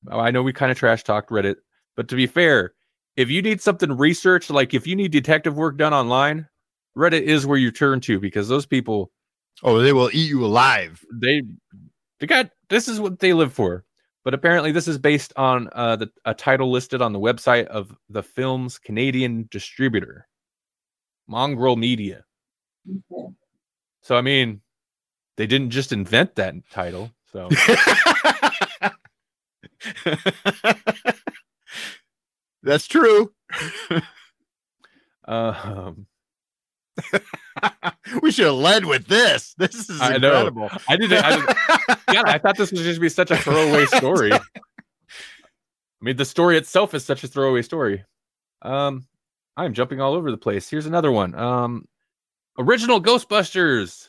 i know we kind of trash talked reddit but to be fair if you need something researched like if you need detective work done online reddit is where you turn to because those people oh, they will eat you alive. they they got this is what they live for but apparently this is based on uh the a title listed on the website of the film's canadian distributor mongrel media Okay. so i mean they didn't just invent that title so That's true. um we should have led with this. This is I know. incredible. I didn't. I, didn't- God, I thought this was just be such a throwaway story. I mean, the story itself is such a throwaway story. Um, I'm jumping all over the place. Here's another one. Um, original Ghostbusters.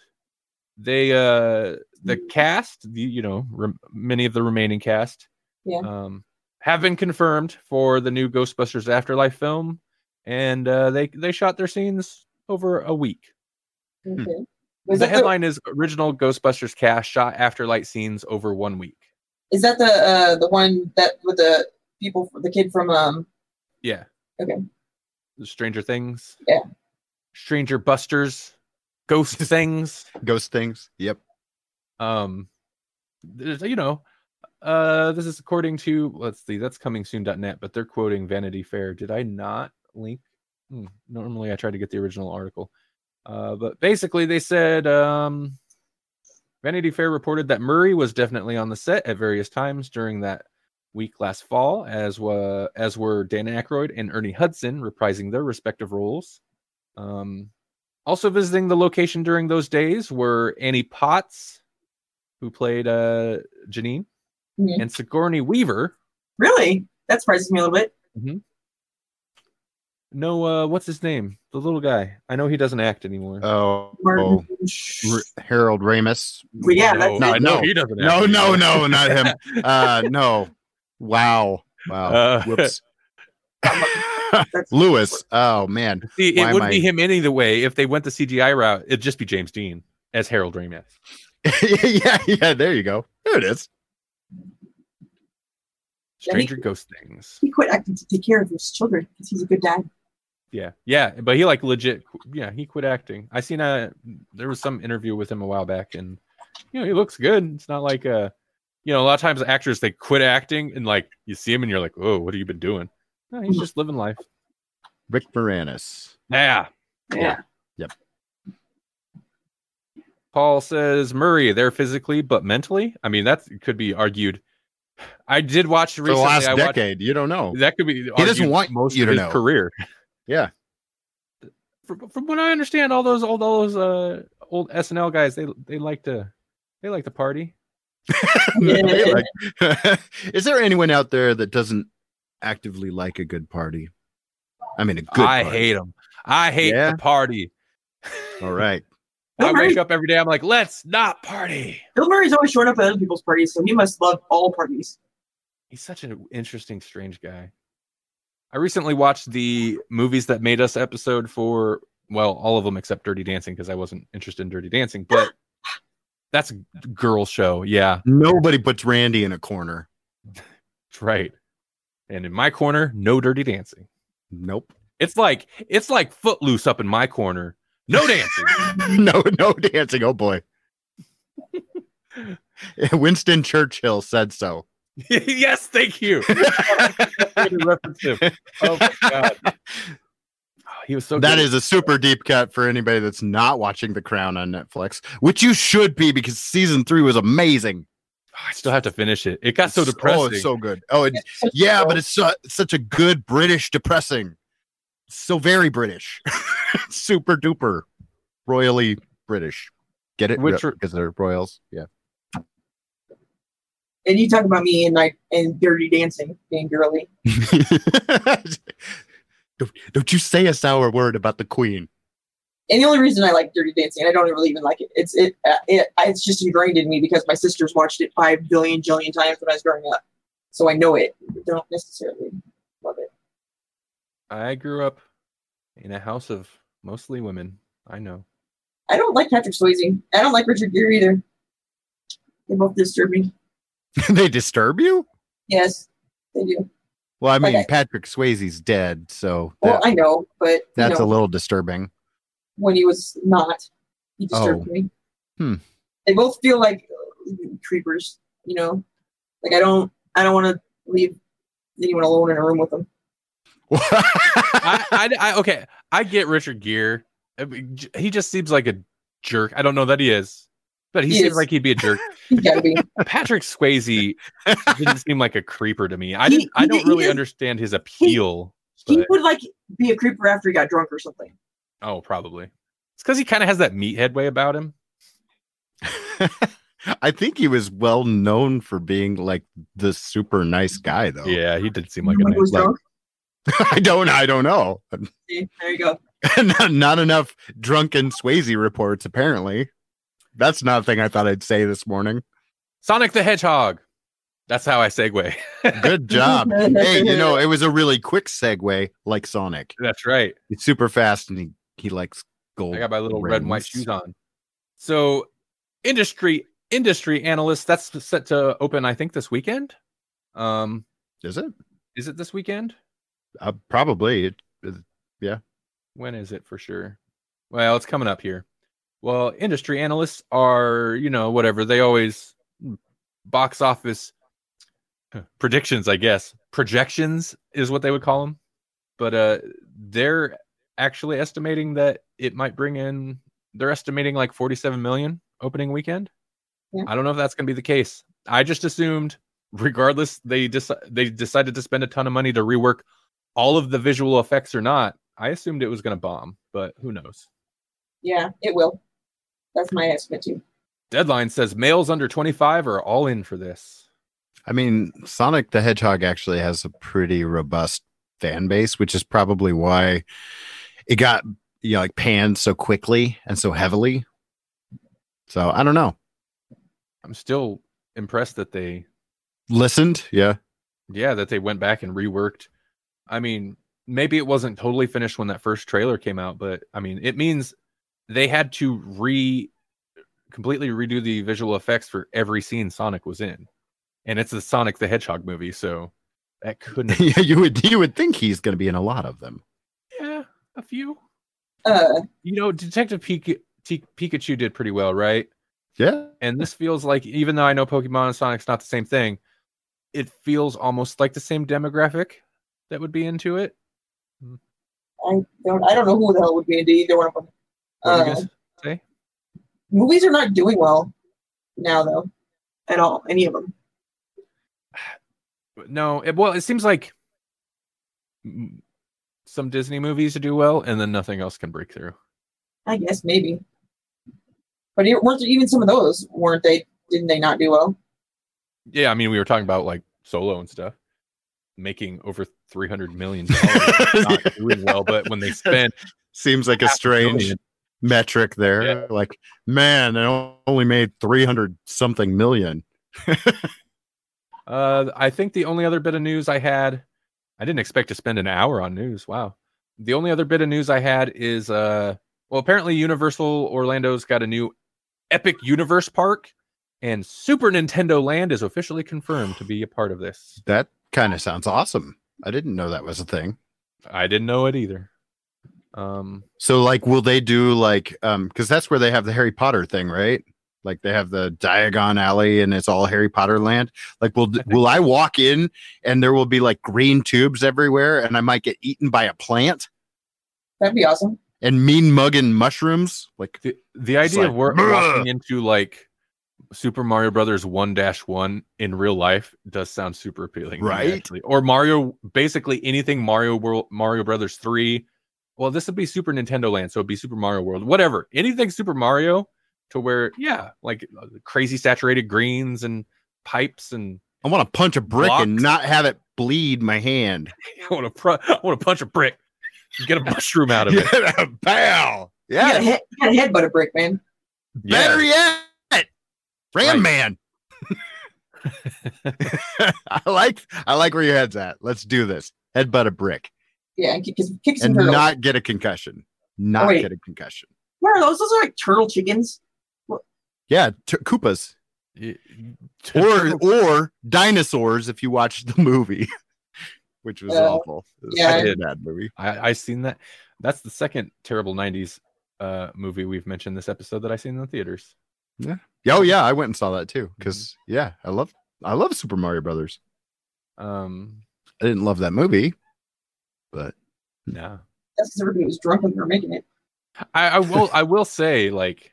They uh the cast, the you know, rem- many of the remaining cast, Yeah. um, have been confirmed for the new Ghostbusters Afterlife film, and uh, they they shot their scenes over a week. Okay. The Was that the, headline is original Ghostbusters cast shot Afterlife scenes over one week. is that the uh the one that with the people the kid from um Yeah. Okay. The Stranger Things. Yeah. Stranger Busters. Ghost Things. Ghost things. Yep. Um, you know, uh, this is according to let's see, that's coming soon.net, but they're quoting Vanity Fair. Did I not link? Hmm, normally I try to get the original article. Uh, but basically they said um Vanity Fair reported that Murray was definitely on the set at various times during that week last fall, as wa- as were Dan Aykroyd and Ernie Hudson reprising their respective roles. Um, also visiting the location during those days were Annie Potts, who played uh, Janine, Mhm. and Sigourney Weaver. Really? That surprises me a little bit. No, uh, what's his name? The little guy. I know he doesn't act anymore. Oh, oh, R- Harold Ramis. Well, yeah, that's no, it. I No. he doesn't. No, act no, anymore. no, not him. Uh, no. Wow. Wow. Uh, Whoops. That's- Lewis. Oh man. See, it am wouldn't be him any the way if they went the CGI route. It'd just be James Dean as Harold Ramis. yeah, yeah. There you go. There it is. Yeah, he- Stranger Ghost Things. He quit acting to take care of his children because he's a good dad. Yeah, yeah, but he like legit. Yeah, he quit acting. I seen a there was some interview with him a while back, and you know he looks good. It's not like uh you know a lot of times actors they quit acting and like you see him and you're like, oh, what have you been doing? No, he's just living life. Rick Moranis. Yeah. Yeah. Yep. Paul says Murray, they're physically but mentally. I mean, that could be argued. I did watch For the last I watched, decade. You don't know. that could be. He doesn't want most you of to his know. career. Yeah. From, from what I understand, all those old those uh old SNL guys they they like to they like to party. Like- is there anyone out there that doesn't actively like a good party? I mean, a good. I party. hate them. I hate Yeah? the party. All right. I Bill Murray, wake up every day. I'm like, let's not party. Bill Murray's always showing up at other people's parties, so he must love all parties. He's such an interesting, strange guy. I recently watched the movies that made us episode for well, all of them except Dirty Dancing because I wasn't interested in Dirty Dancing, but that's a girl show. Yeah, Nobody puts Randy in a corner. that's right. And in my corner, no Dirty Dancing. Nope. It's like it's like Footloose up in my corner. No dancing. no, no dancing. Oh boy. Winston Churchill said so. yes, thank you. Way to reference him. Oh my god. Oh, he was so That good. is a super deep cut for anybody that's not watching The Crown on Netflix, which you should be because season three was amazing. Oh, I still have to finish it. It got so depressing. Oh, it's so good. Oh, it, yeah, but it's it's such a good British depressing. So very British. super duper royally British. Get it? Which are- because they're royals. Yeah. And you talk about me and like and Dirty Dancing being girly. don't, don't you say a sour word about the Queen. And the only reason I like Dirty Dancing, I don't really even like it. It's it, uh, it it's just ingrained in me because my sisters watched it five billion jillion times when I was growing up, so I know it. but Don't necessarily love it. I grew up in a house of mostly women. I know. I don't like Patrick Swayze. I don't like Richard Gere either. They both disturb me. they disturb you? Yes, they do. Well, I mean, Okay. Patrick Swayze's dead, so Well, I know, but you that's know, a little disturbing. when he was not, he disturbed Oh. me. Hmm. They both feel like creepers. You know, like I don't, I don't want to leave anyone alone in a room with them. I, I, I okay. I get Richard Gere. I mean, He just seems like a jerk. I don't know that he is, but he, He seems is. like he'd be a jerk. He's got to be. Patrick Swayze didn't seem like a creeper to me. I He- didn't. I don't he really is- understand his appeal. He But- would like be a creeper after he got drunk or something. Oh, probably. It's because he kind of has that meathead way about him. I think he was well known for being like the super nice guy, though. Yeah, he did seem like a when he was nice. like- drunk. I don't. I don't know. See, there you go. not, not enough drunken Swayze reports, apparently. That's not a thing I thought I'd say this morning. Sonic the Hedgehog. That's how I segue. Good job. hey, you know, it was a really quick segue, like Sonic. That's right. It's super fast, and he he likes gold. I got my little red and white shoes on. So, industry industry analysts. That's set to open. I think this weekend. Um, Is it? is it this weekend? Uh, probably. It, it- When is it for sure? Well, it's coming up here. Well, industry analysts are, you know, whatever. They always box office predictions, I guess. Projections is what they would call them. But uh they're actually estimating that it might bring in they're estimating like 47 million opening weekend. Yeah. I don't know if that's going to be the case. I just assumed regardless they deci- they decided to spend a ton of money to rework all of the visual effects or not. I assumed it was going to bomb, but who knows? Yeah, it will. That's my estimate too. Deadline says males under 25 are all in for this. I mean, Sonic the Hedgehog actually has a pretty robust fan base, which is probably why it got you know like panned so quickly and so heavily. So I don't know. I'm still impressed that they Listened, yeah. yeah, that they went back and reworked. I mean, maybe it wasn't totally finished when that first trailer came out, but I mean, it means they had to re completely redo the visual effects for every scene Sonic was in. And it's the Sonic the Hedgehog movie, so that couldn't yeah, you would you would think he's going to be in a lot of them. yeah, a few. Uh, You know, Detective Pika- T- Pikachu did pretty well, right? Yeah, And this feels like, even though I know Pokemon and Sonic's not the same thing, it feels almost like the same demographic that would be into it. I don't. I don't know who the hell would be into either one of them. What were you Uh, say? movies are not doing well now, though. At all, any of them. No, it, well, it seems like some Disney movies do well, and then nothing else can break through. I guess maybe. But it- weren't even some of those? Weren't they? Didn't they not do well? Yeah, I mean, we were talking about like Solo and stuff, making over three hundred million dollars, not doing well. But when they spend seems like a strange billion- metric there. Yeah. Like, man, I only made three hundred something million. Uh, I think the only other bit of news I had, I didn't expect to spend an hour on news. Wow. The only other bit of news I had is, uh, well, apparently Universal Orlando's got a new Epic Universe Park, and Super Nintendo Land is officially confirmed to be a part of this. That kind of sounds awesome. I didn't know that was a thing. I didn't know it either. Um, So, like, will they do like, um, because that's where they have the Harry Potter thing, right? Like they have the Diagon Alley, and it's all Harry Potter land. Like, will will I walk in and there will be like green tubes everywhere, and I might get eaten by a plant? That'd be awesome. and mean mugging mushrooms. Like The, the idea like, of wor- "Bruh." walking into like Super Mario Brothers 1 1 in real life does sound super appealing. Right? actually. Or Mario, basically anything Mario World, Mario Brothers 3. Well, this would be Super Nintendo Land, so it'd be Super Mario World, whatever. Anything Super Mario to where, yeah, like uh, crazy saturated greens and pipes and I want to punch a brick and not have it bleed my hand. I want to pr- I want to punch a brick, get a mushroom out of it. Yeah, Pow! You gotta, Yeah, hit, you gotta headbutt a brick, man. better yet, Ram Right. Man. I like I like where your head's at. Let's do this. Headbutt a brick Yeah, and kick, kick some and turtles. not get a concussion. Not Oh, get a concussion. what are those? Those are like turtle chickens. Yeah, t- Koopas Y- or or dinosaurs if you watch the movie, which was Uh, awful. Was yeah. such I a did. bad movie. I I seen that. That's the second terrible '90s uh, movie we've mentioned this episode that I seen in the theaters. Oh yeah, I went and saw that too Mm-hmm. because yeah, I love I love Super Mario Brothers. Um, I didn't love that movie, but yeah, That's because everybody was drunk when they were making it. I, I will I will say like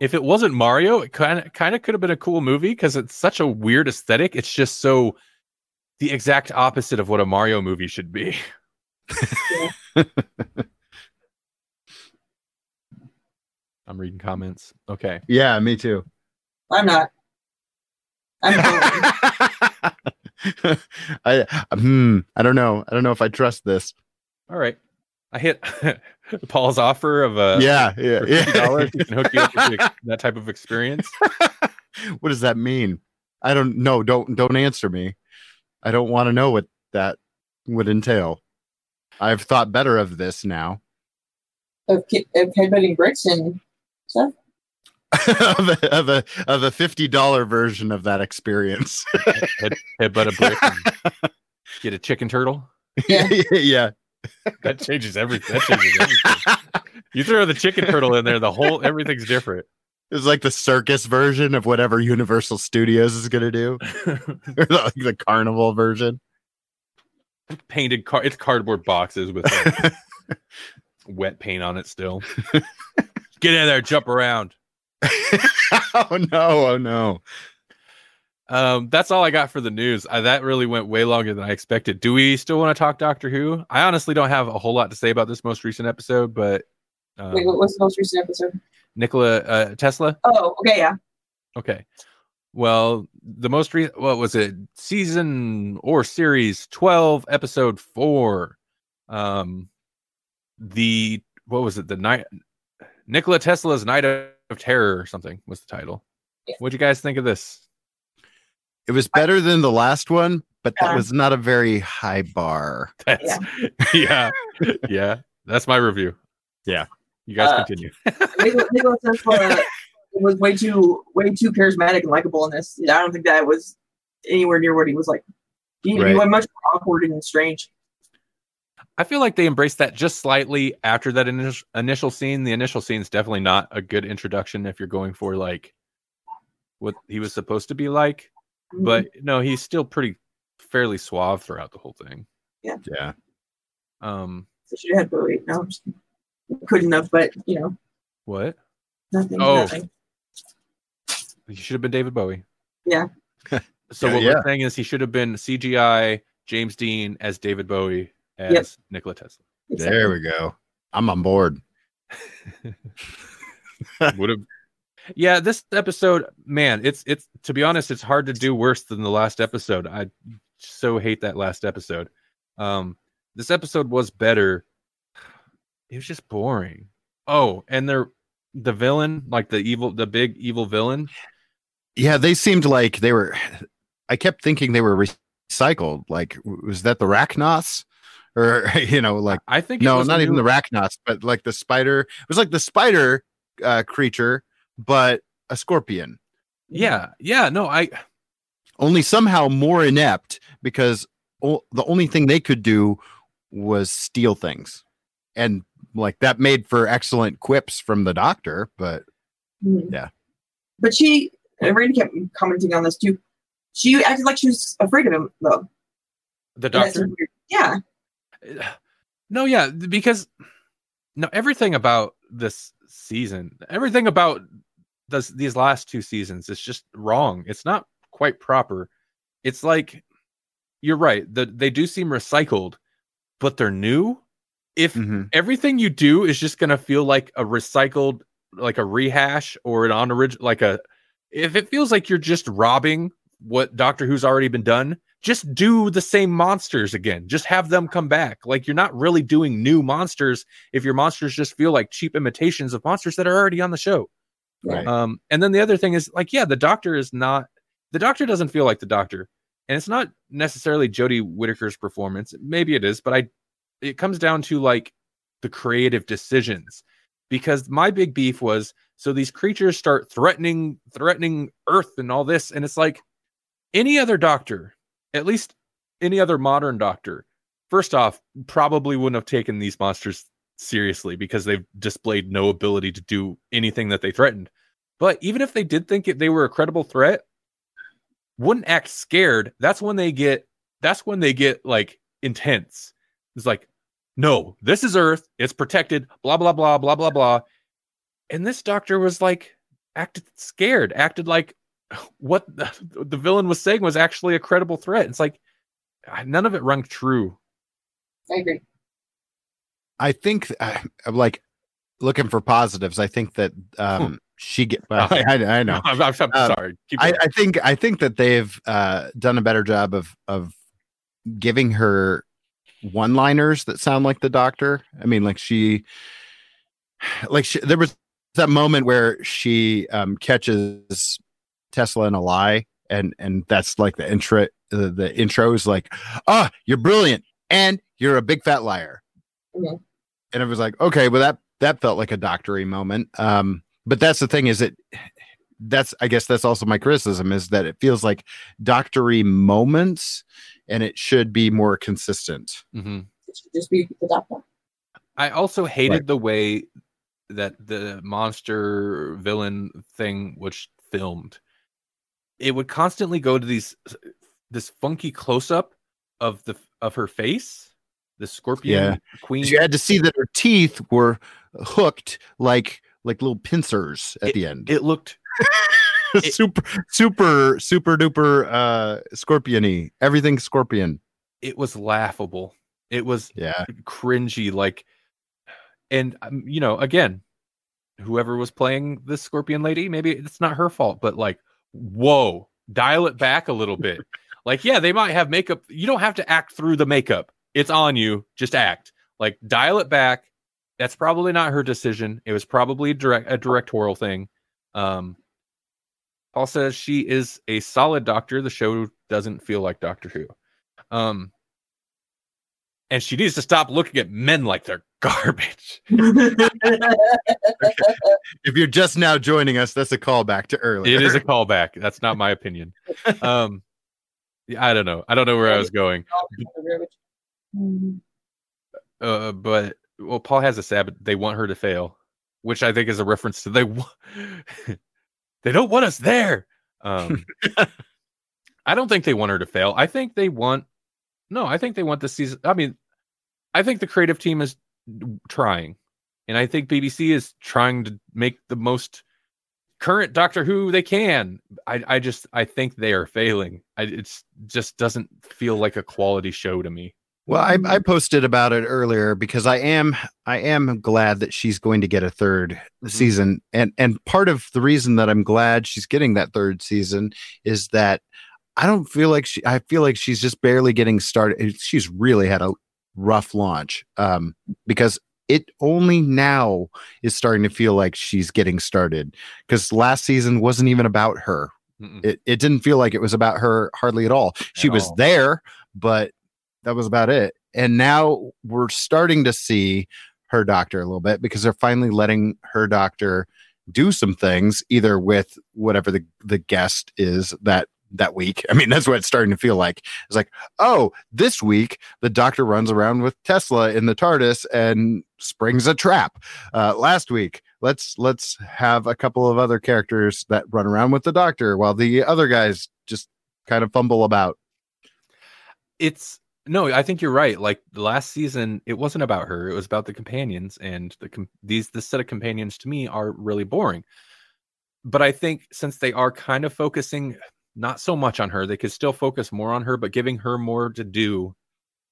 if it wasn't Mario, it kind of kind of could have been a cool movie because it's such a weird aesthetic. It's just so the exact opposite of what a Mario movie should be. I'm reading comments. Okay. yeah, me too. I'm not. I'm. I hmm, I don't know. I don't know if I trust this. All right. I hit Paul's offer of a yeah, yeah, for fifty dollars. yeah. He can hook you up with the- that type of experience. what does that mean? I don't know. Don't don't answer me. I don't want to know what that would entail. I've thought better of this now. of, of headbutting bricks and stuff. of, a, of a of a fifty dollar version of that experience. Head, headbutt a brick and get a chicken turtle. Yeah. yeah. That changes everything. That changes everything. You throw the chicken turtle in there, the whole everything's different. It's like the circus version of whatever Universal Studios is gonna do, or like the carnival version. Painted car. It's cardboard boxes with like, wet paint on it. Still, get in there, jump around. oh no! Oh no! Um, that's all I got for the news. I, that really went way longer than I expected. Do we still want to talk Doctor Who? I honestly don't have a whole lot to say about this most recent episode, but um, Wait, what- what's the most recent episode? Nikola uh, Tesla. Oh, okay, yeah. Okay. Well, the most recent, what was it? Season or series 12, episode four. Um, the, what was it? The night, Nikola Tesla's Night of Terror or something was the title. Yeah. What'd you guys think of this? It was better than the last one, but that was not a very high bar. That's, yeah. yeah. That's my review. Yeah. You guys Uh, continue. Nicholas, Nicholas Tesla was way too way too charismatic and likable in this. I don't think that was anywhere near what he was like. He, he went much more awkward and strange. I feel like they embraced that just slightly after that initial initial scene. The initial scene is definitely not a good introduction if you're going for like what he was supposed to be like. But no, he's still pretty fairly suave throughout the whole thing. Yeah. Yeah. Um, I should have had Bowie. No, I'm just couldn't have, but you know, what? nothing. Oh. nothing. He should have been David Bowie. Yeah. so Yeah, what yeah. we're saying is he should have been CGI James Dean as David Bowie as Yep. Nikola Tesla. There we go. I'm on board. would have yeah this episode man it's it's to be honest it's hard to do worse than the last episode i so hate that last episode um this episode was better it was just boring oh and they're the villain like the evil the big evil villain Yeah, they seemed like they were. I kept thinking they were recycled. Like, was that the Racnoss? Or you know, like i think no, was not even new- the Racnoss, but like the spider. It was like the spider uh, creature, but a scorpion. yeah yeah no i Only somehow more inept because o- the only thing they could do was steal things, and like that made for excellent quips from the doctor. But Mhm. Yeah. But she, and Randy kept commenting on this too. She acted like she was afraid of him, though. the doctor. Yeah. no yeah because no everything about this season everything about this these last two seasons is just wrong. It's not quite proper. It's like you're right the, they do seem recycled but they're new. If Mhm. everything you do is just going to feel like a recycled like a rehash or an on original like a if it feels like you're just robbing what doctor who's already been done just do the same monsters again. Just have them come back. Like you're not really doing new monsters if your monsters just feel like cheap imitations of monsters that are already on the show. Right. um and then the other thing is like yeah the doctor is not the doctor doesn't feel like the doctor. And it's not necessarily jodie whittaker's performance. Maybe it is but i it comes down to like the creative decisions. Because my big beef was so these creatures start threatening threatening earth and all this and it's like any other doctor at least any other modern doctor first off probably wouldn't have taken these monsters seriously because they've displayed no ability to do anything that they threatened. But even if they did think it, they were a credible threat wouldn't act scared. That's when they get that's when they get like intense. It's like no this is earth. It's protected. Blah blah blah blah blah blah. And this doctor was like acted scared acted like what the, the villain was saying was actually a credible threat it's like none of it rung true I agree. I think uh, I'm like looking for positives. I think that um, she get. Well, I, I know. i'm, I'm, I'm Um, sorry Keep I. I think I think that they've uh, done a better job of of giving her one liners that sound like the doctor. I mean, like she, like she, there was that moment where she um, catches Tesla in a lie, and and that's like the intro. The, the intro is like, "Ah, you're brilliant, and you're a big fat liar." And it was like, okay, well that that felt like a doctory moment. Um, but that's the thing is it that's I guess that's also my criticism is that it feels like doctory moments and it should be more consistent. Mhm. It should just be the doctor. I also hated Right. the way that the monster villain thing was filmed. It would constantly go to these this funky close up of the of her face, the scorpion Yeah. queen. You had to see that her teeth were hooked like like little pincers at the end. It looked it- super super super duper uh scorpiony. Everything scorpion. it was laughable. It was Yeah. cringy like and um, you know again whoever was playing this scorpion lady maybe it's not her fault but like whoa dial it back a little bit. Like yeah they might have makeup. You don't have to act through the makeup. It's on you. Just act. Like dial it back. That's probably not her decision. It was probably direct a directorial thing. Um paul says she is a solid doctor. The show doesn't feel like doctor who. Um and she needs to stop looking at men like they're garbage. If you're just now joining us, that's a callback to earlier. It is a callback. That's not my opinion. Um, yeah, I don't know. I don't know where I was going. Uh, but well, Paul has a Sabbath. They want her to fail, which I think is a reference to they. wa- they don't want us there. Um, I don't think they want her to fail. I think they want. No, I think they want the season. I mean, I think the creative team is trying, and I think BBC is trying to make the most current Doctor Who they can. I, I just, I think they are failing. It just doesn't feel like a quality show to me. Well, I, I posted about it earlier because I am I am glad that she's going to get a 3rd Mhm. season, and and part of the reason that I'm glad she's getting that third season is that I don't feel like she I feel like she's just barely getting started. She's really had a rough launch um, because it only now is starting to feel like she's getting started because last season wasn't even about her. Mm-mm. It it didn't feel like it was about her hardly at all. She At was all. there, but that was about it. And now we're starting to see her doctor a little bit because they're finally letting her doctor do some things, either with whatever the, the guest is that that week. I mean, that's what it's starting to feel like. It's like, oh, this week the doctor runs around with Tesla in the TARDIS and springs a trap. Uh, last week, let's let's have a couple of other characters that run around with the doctor while the other guys just kind of fumble about. it's no, I think you're right. Like last season, it wasn't about her; it was about the companions, and the com- these this set of companions to me are really boring. But I think since they are kind of focusing not so much on her, they could still focus more on her, but giving her more to do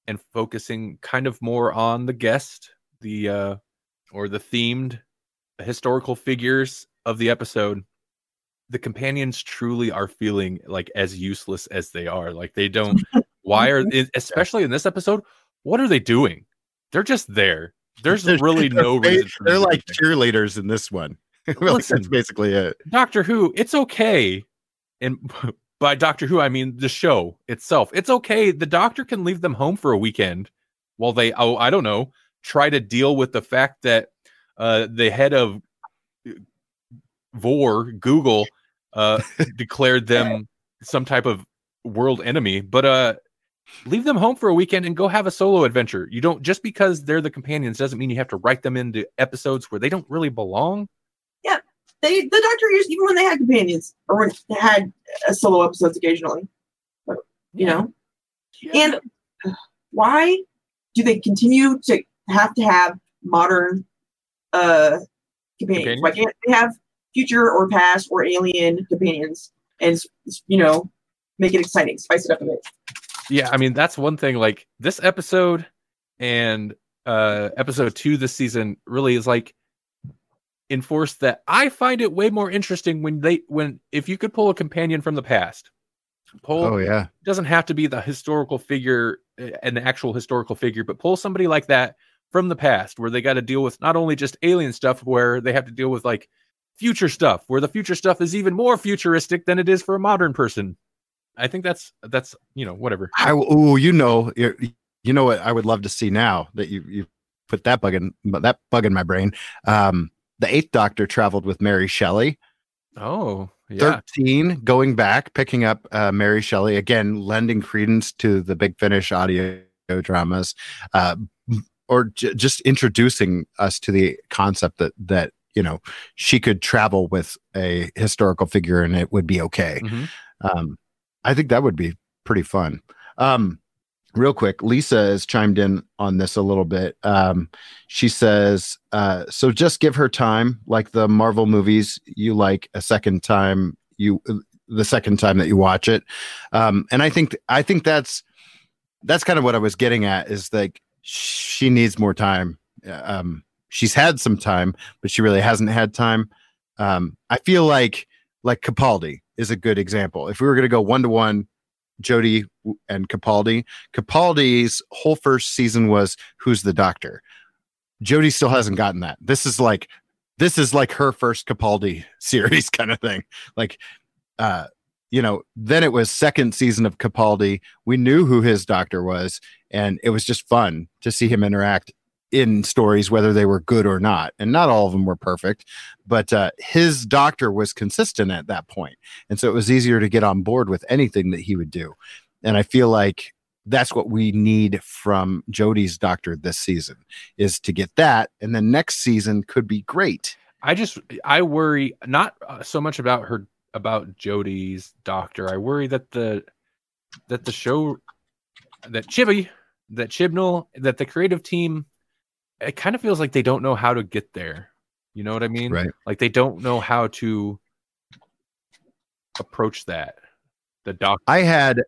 and focusing kind of more on the guest, the uh or the themed historical figures of the episode. The companions truly are feeling like as useless as they are. Like they don't why are especially in this episode, what are they doing? They're just there. There's They're- really they're no reason. They're like there. cheerleaders in this one. like, that's basically it. Doctor Who, it's okay. And by Doctor Who, I mean the show itself. It's okay. The doctor can leave them home for a weekend while they, oh, I don't know, try to deal with the fact that uh, the head of Vor, Google, uh, declared them some type of world enemy. But uh, leave them home for a weekend and go have a solo adventure. You don't, just because they're the companions doesn't mean you have to write them into episodes where they don't really belong. They the Doctor used even when they had companions or when they had uh, solo episodes occasionally. But, you know, and why do they continue to have to have modern uh companions? Why can't they have future or past or alien companions and you know make it exciting, spice it up a bit? yeah i mean that's one thing like this episode and uh episode two this season really is like enforced that i find it way more interesting when they when if you could pull a companion from the past pull Oh yeah. doesn't have to be the historical figure uh, an actual historical figure but pull somebody like that from the past where they got to deal with not only just alien stuff where they have to deal with like future stuff where the future stuff is even more futuristic than it is for a modern person i think that's that's you know whatever I oh, you know, you know what I would love to see now that you you put that bug in that bug in my brain. Um, the Eighth Doctor traveled with Mary Shelley. Oh, yeah. 13 going back picking up uh, mary shelley again lending credence to the big finish audio dramas uh, or j- just introducing us to the concept that that you know she could travel with a historical figure and it would be okay Mhm. um, i think that would be pretty fun um, real quick lisa has chimed in on this a little bit. Um, she says uh, so just give her time like the marvel movies you like a second time you the second time that you watch it. Um, and i think i think that's that's kind of what i was getting at is like she needs more time. Um, she's had some time but she really hasn't had time. Um, i feel like like capaldi is a good example. If we were going to go one to one Jodie and Capaldi. Capaldi's whole first season was Who's the Doctor. Jodie still hasn't gotten that. This is like this is like her first Capaldi series kind of thing. Like uh you know, then it was second season of Capaldi. We knew who his doctor was and it was just fun to see him interact in stories whether they were good or not. And not all of them were perfect, but uh his doctor was consistent at that point. And so it was easier to get on board with anything that he would do. And I feel like that's what we need from Jodie's doctor this season is to get that. And then next season could be great. I just I worry not uh, so much about her about Jodie's doctor. I worry that the that the show that Chibi that Chibnall that the creative team it kind of feels like they don't know how to get there. You know what I mean? Right. Like they don't know how to approach that. The doc I had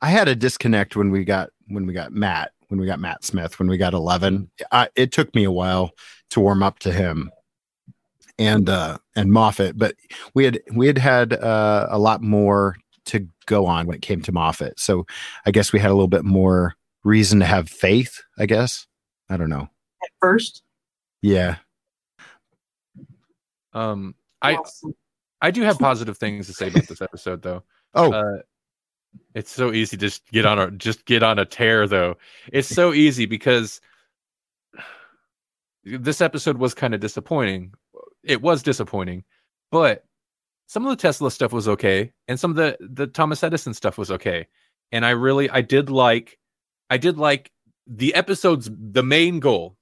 I had a disconnect when we got when we got Matt when we got Matt Smith when we got 11 I, it took me a while to warm up to him and uh and Moffat but we had we had had uh, a lot more to go on when it came to Moffat so I guess we had a little bit more reason to have faith I guess I don't know first, yeah um I I do have positive things to say about this episode though. oh Uh, it's so easy to just get on a just get on a tear though. It's so easy because this episode was kind of disappointing. It was disappointing, but some of the Tesla stuff was okay, and some of the the Thomas Edison stuff was okay. And I really I did like I did like the episode's the main goal.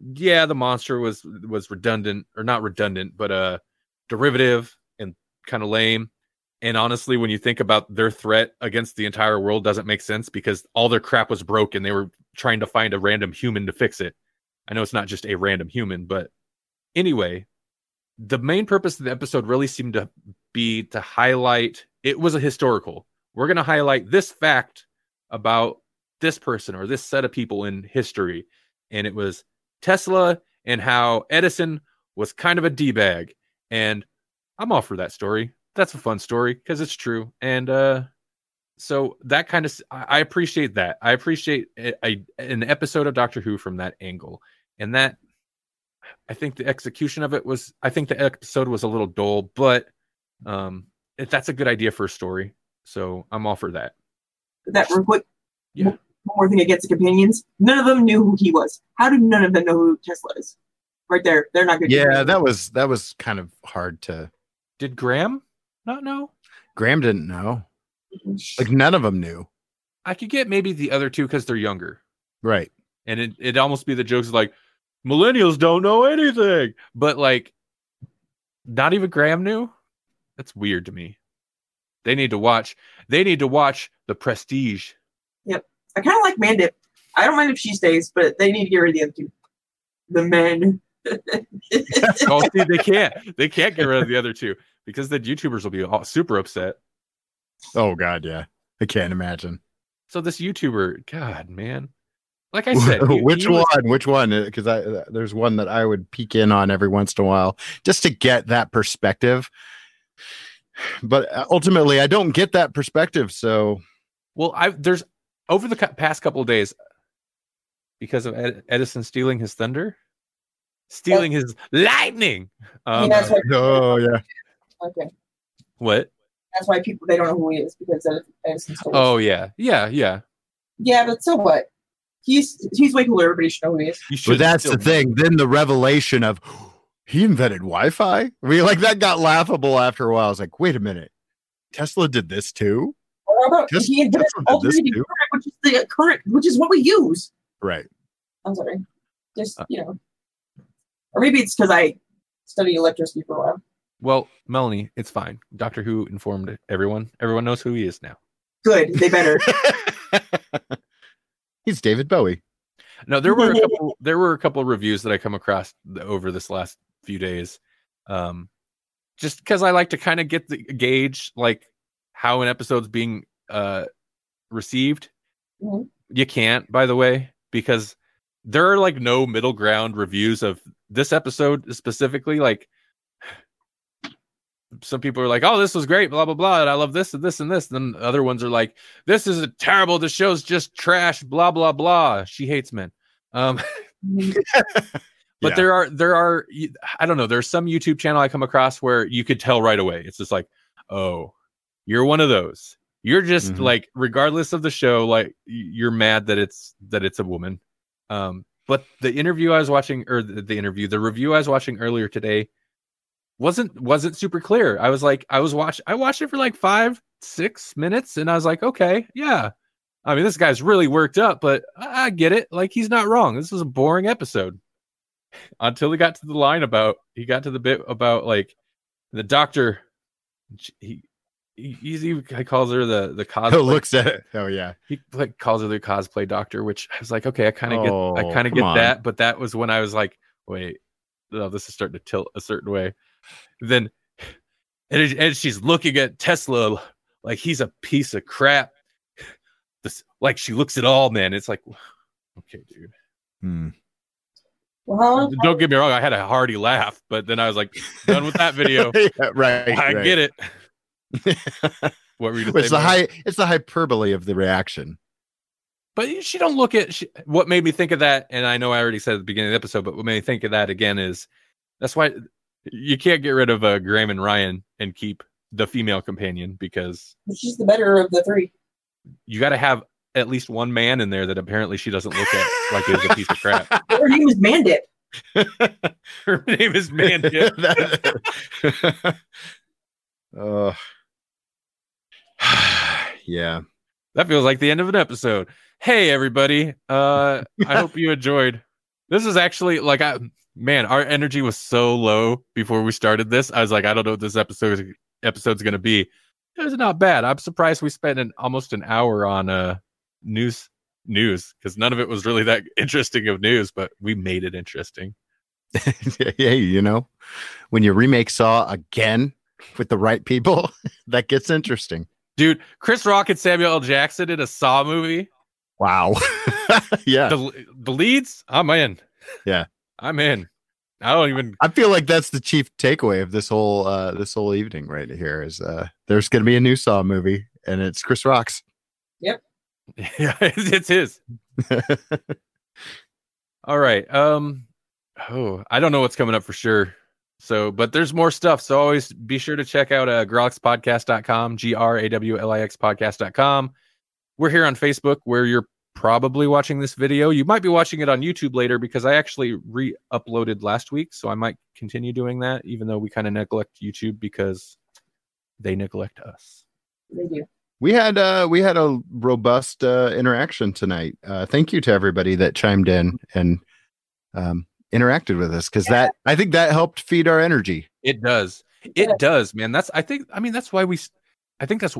Yeah, the monster was was redundant or not redundant, but uh derivative and kind of lame And honestly, when you think about their threat against the entire world, doesn't make sense because all their crap was broken. They were trying to find a random human to fix it. I know it's not just a random human, but anyway, the main purpose of the episode really seemed to be to highlight it was a historical. We're going to highlight this fact about this person or this set of people in history. And it was Tesla and how Edison was kind of a D bag. And I'm all for that story. That's a fun story because it's true. And uh, so that kind of, I appreciate that. I appreciate a, a, an episode of Doctor Who from that angle. And that, I think the execution of it was, I think the episode was a little dull, but um, that's a good idea for a story. So I'm all for that. That real quick. Yeah. One more thing against the companions. None of them knew who he was. How do none of them know who Tesla is? Right there, they're not good. Yeah, that was that was kind of hard to. Did Graham not know? Graham didn't know. Like none of them knew. I could get maybe the other two because they're younger. Right. and it it almost be the jokes like millennials don't know anything, but like not even Graham knew. That's weird to me. They need to watch. They need to watch the Prestige. I kind of like Mandip. I don't mind if she stays, but they need to get rid of the other two. The men. Oh, see, they can't. They can't get rid of the other two because the YouTubers will be all super upset. Oh God, yeah. I can't imagine. So this YouTuber, God, man, like I said, he- Which he was- one? Which one? Because I uh, there's one that I would peek in on every once in a while just to get that perspective. But uh, ultimately, I don't get that perspective. So Well, I there's over the past couple of days because of Ed, Edison stealing his thunder, stealing his lightning. I mean, Um, that's why. oh yeah, Okay, what? that's why people they don't know who he is because Edison stole. Oh yeah, yeah, yeah. yeah, but so what? He's he's way cooler. Everybody should know who he is. You but that's the thing. Then the revelation of he invented Wi-Fi. I mean, like that got laughable after a while. I was like, wait a minute, Tesla did this too, Or about Just- he invented Tesla did this alternating current, which is the current, which is what we use. right? I'm sorry, just Uh, you know, or maybe it's because I studied electricity for a while. Well, Melanie, it's fine. Doctor Who informed everyone. Everyone knows who he is now. Good. They better. He's David Bowie. No, there were a couple. There were a couple of reviews that I come across over this last few days. Um, just because I like to kind of get the gauge like how an episode's being uh received. Mhm. You can't, by the way, because there are like no middle ground reviews of this episode specifically. Like some people are like, "Oh, this was great," blah blah blah, and I love this and this and this. And Then other ones are like, "This is a terrible. The show's just trash." Blah blah blah. She hates men. Um, but Yeah. there are there are I don't know. There's some YouTube channel I come across where you could tell right away. It's just like, oh, you're one of those. You're just Mhm. like, regardless of the show, like you're mad that it's that it's a woman. Um, but the interview I was watching, or the, the interview, the review I was watching earlier today, wasn't wasn't super clear. I was like, I was watch, I watched it for like five, six minutes, and I was like, okay, yeah. I mean, this guy's really worked up, but I, I get it. Like, he's not wrong. This was a boring episode until he got to the line about he got to the bit about like the doctor. He he, he's- he calls her the the cosplay. looks at it. Oh yeah. he like calls her the cosplay doctor, which I was like, okay, I kind of get, Oh, I kind of get on. that, but that was when I was like, wait, no, this is starting to tilt a certain way. Then, and, it- and she's looking at Tesla like he's a piece of crap. This, like she looks at all men. It's like, okay, dude. Hmm. Well. Don't get me wrong, I had a hearty laugh, but then I was like, done with that video. Yeah, right. I right. get it. What were you? It's the high. It's the hyperbole of the reaction. But she don't look at she, what made me think of that, and I know I already said at the beginning of the episode, but what made me think of that again is that's why you can't get rid of uh, Graham and Ryan and keep the female companion because She's the better of the three. you got to have at least one man in there that apparently she doesn't look at like is a piece of crap. Her name is Mandip. Her name is Mandip. Oh. yeah. That feels like the end of an episode. Hey everybody. Uh I hope you enjoyed. This is actually like I man, our energy was so low before we started this. I was like, I don't know what this episode is, episode's gonna be. It was not bad. I'm surprised we spent an almost an hour on uh news news because none of it was really that interesting of news, but we made it interesting. hey, you know, when you remake Saw again with the right people, that gets interesting. Dude, Chris Rock and Samuel L. Jackson in a Saw movie. Wow. yeah. The, the leads, I'm in. Yeah. I'm in. I don't even I feel like that's the chief takeaway of this whole uh this whole evening right here is uh there's gonna be a new Saw movie and it's Chris Rock's. Yep. Yeah, it's, it's his. All right. Um oh, I don't know what's coming up for sure. So, but there's more stuff. So always be sure to check out uh grawlixpodcast.com, G R A W L I X podcast.com. We're here on Facebook where you're probably watching this video. You might be watching it on YouTube later because I actually re-uploaded last week, so I might continue doing that even though we kind of neglect YouTube because they neglect us. They do. We had uh we had a robust uh interaction tonight. Uh thank you to everybody that chimed in and um interacted with us because that I think that helped feed our energy. It does. It Yeah. does, man. That's I think I mean that's why we I think that's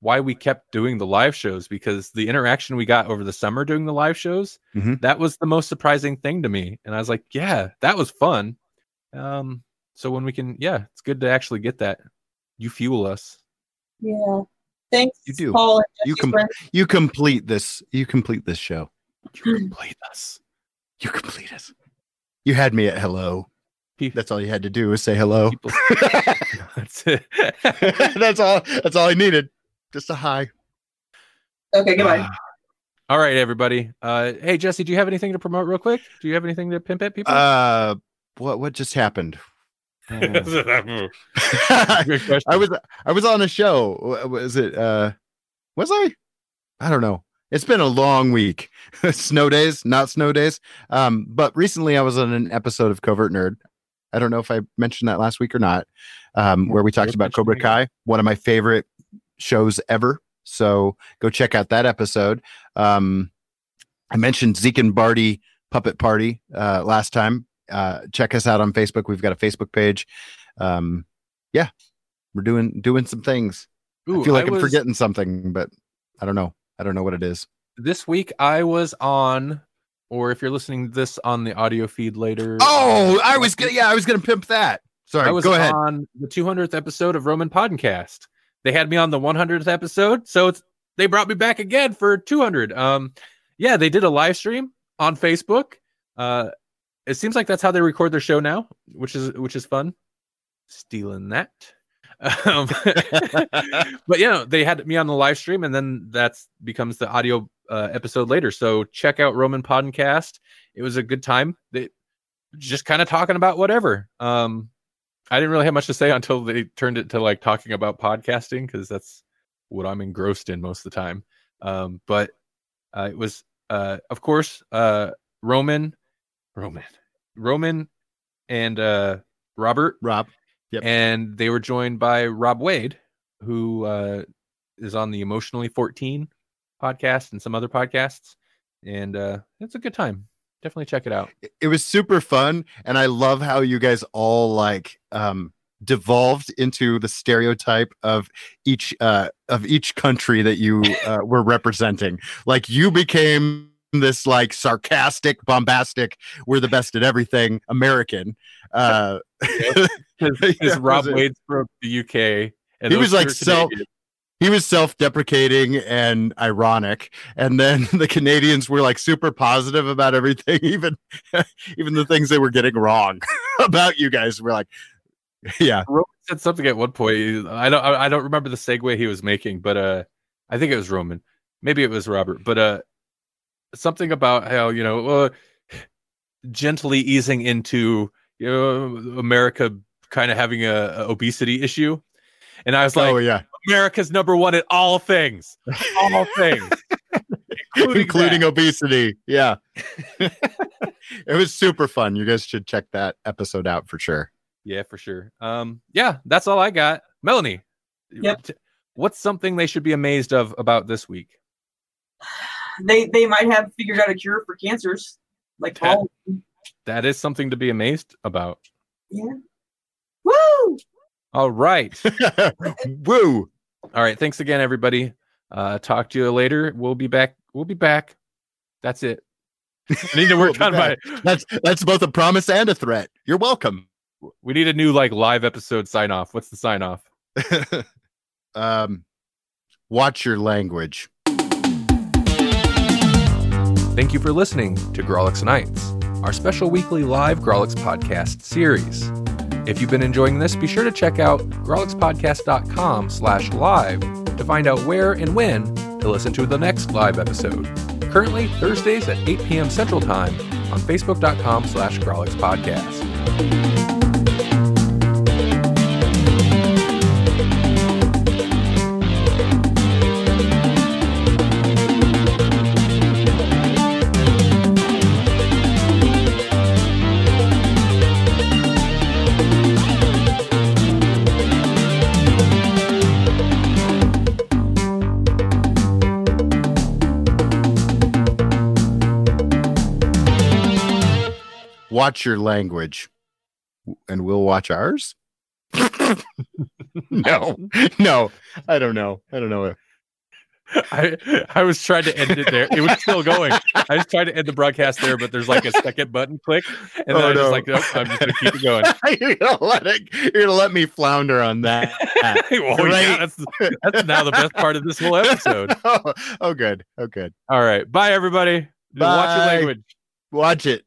why we kept doing the live shows because the interaction we got over the summer doing the live shows, Mhm. that was the most surprising thing to me. And I was like, yeah, that was fun. Um so when we can yeah, it's good to actually get that. You fuel us. Yeah. Thanks, You do. Paul. You com- You complete this you complete this show. You complete us. You complete it. You had me at hello. Pe- That's all you had to do was say hello. That's it. that's all that's all I needed. Just a hi. Okay, goodbye. Ah. All right, everybody. Uh, hey, Jesse, do you have anything to promote real quick? Do you have anything to pimp at people? Uh what what just happened? Good I was I was on a show. Was it uh was I? I don't know. It's been a long week. snow days, not snow days. Um, but recently I was on an episode of Covert Nerd. I don't know if I mentioned that last week or not. Um, where we talked about Cobra Kai, one of my favorite shows ever. So go check out that episode. Um, I mentioned Zeke and Barty Puppet Party uh, last time. Uh, check us out on Facebook. We've got a Facebook page. Um, yeah, we're doing doing some things. Ooh, I feel like I am was- forgetting something, but I don't know. I don't know what it is. this week I was on, or if you're listening to this on the audio feed later. Oh, I was gonna. Yeah, I was gonna pimp that. Sorry. I was go ahead. on the 200th episode of Roman Podcast. They had me on the 100th episode, so it's they brought me back again for 200. Um, yeah, they did a live stream on Facebook. Uh, it seems like that's how they record their show now, which is which is fun. Stealing that. Um, but yeah, they had me on the live stream, and then that's becomes the audio uh, episode later. So check out Roman Podcast. It was a good time. They just kind of talking about whatever. Um, I didn't really have much to say until they turned it to like talking about podcasting because that's what I'm engrossed in most of the time. Um, but uh, it was, uh, of course, uh, Roman, Roman, Roman, and uh, Robert Rob. Yep. and they were joined by Rob Wade, who uh, is on the Emotionally 14 podcast and some other podcasts. And uh, it's a good time. Definitely check it out. It was super fun, and I love how you guys all like um devolved into the stereotype of each uh of each country that you uh, were representing. Like you became this like sarcastic, bombastic, we're the best at everything American. Uh Because Yeah, Rob was it- Wade's from the UK. And He was, like, self- he was self-deprecating and ironic and then the canadians were like super positive about everything even even the things they were getting wrong about you guys were like yeah Roman said something at one point. I don't. I I don't remember the segue he was making, but uh, I think it was Roman. Maybe it was Robert. But uh, something about how you know, uh, gently easing into you know America kind of having a, a obesity issue, and I was like, oh yeah America's number one at all things, all things, including, including obesity yeah it was super fun you guys should check that episode out for sure Yeah, for sure. Um, yeah, that's all I got. Melanie, Yep. t- What's something they should be amazed of about this week? They they might have figured out a cure for cancers, like That- Paul. That is something to be amazed about. Yeah. Woo! All right. woo All right. Thanks again, everybody. Uh, talk to you later. We'll be back. We'll be back. That's it. I need to work We'll on be my. That's that's both a promise and a threat. You're welcome. We need a new like live episode sign off. What's the sign off? um, watch your language. Thank you for listening to Grawlix Nights, our special weekly live Grawlix podcast series. If you've been enjoying this, be sure to check out grawlixpodcast.com slash live to find out where and when to listen to the next live episode. Currently, Thursdays at 8 p.m. Central Time on facebook.com slash grawlixpodcast. Watch your language, and we'll watch ours. no, no, I don't know. I don't know. I I was trying to end it there. It was still going. I was trying to end the broadcast there, but there's like a second button click, and then Oh, I was no. just like, nope, I'm just gonna keep it going. you're gonna let it. You're gonna let me flounder on that. oh, Great. yeah, that's that's now the best part of this whole episode. oh, oh, good. Oh, good. All right, bye everybody. Watch your language. Watch it.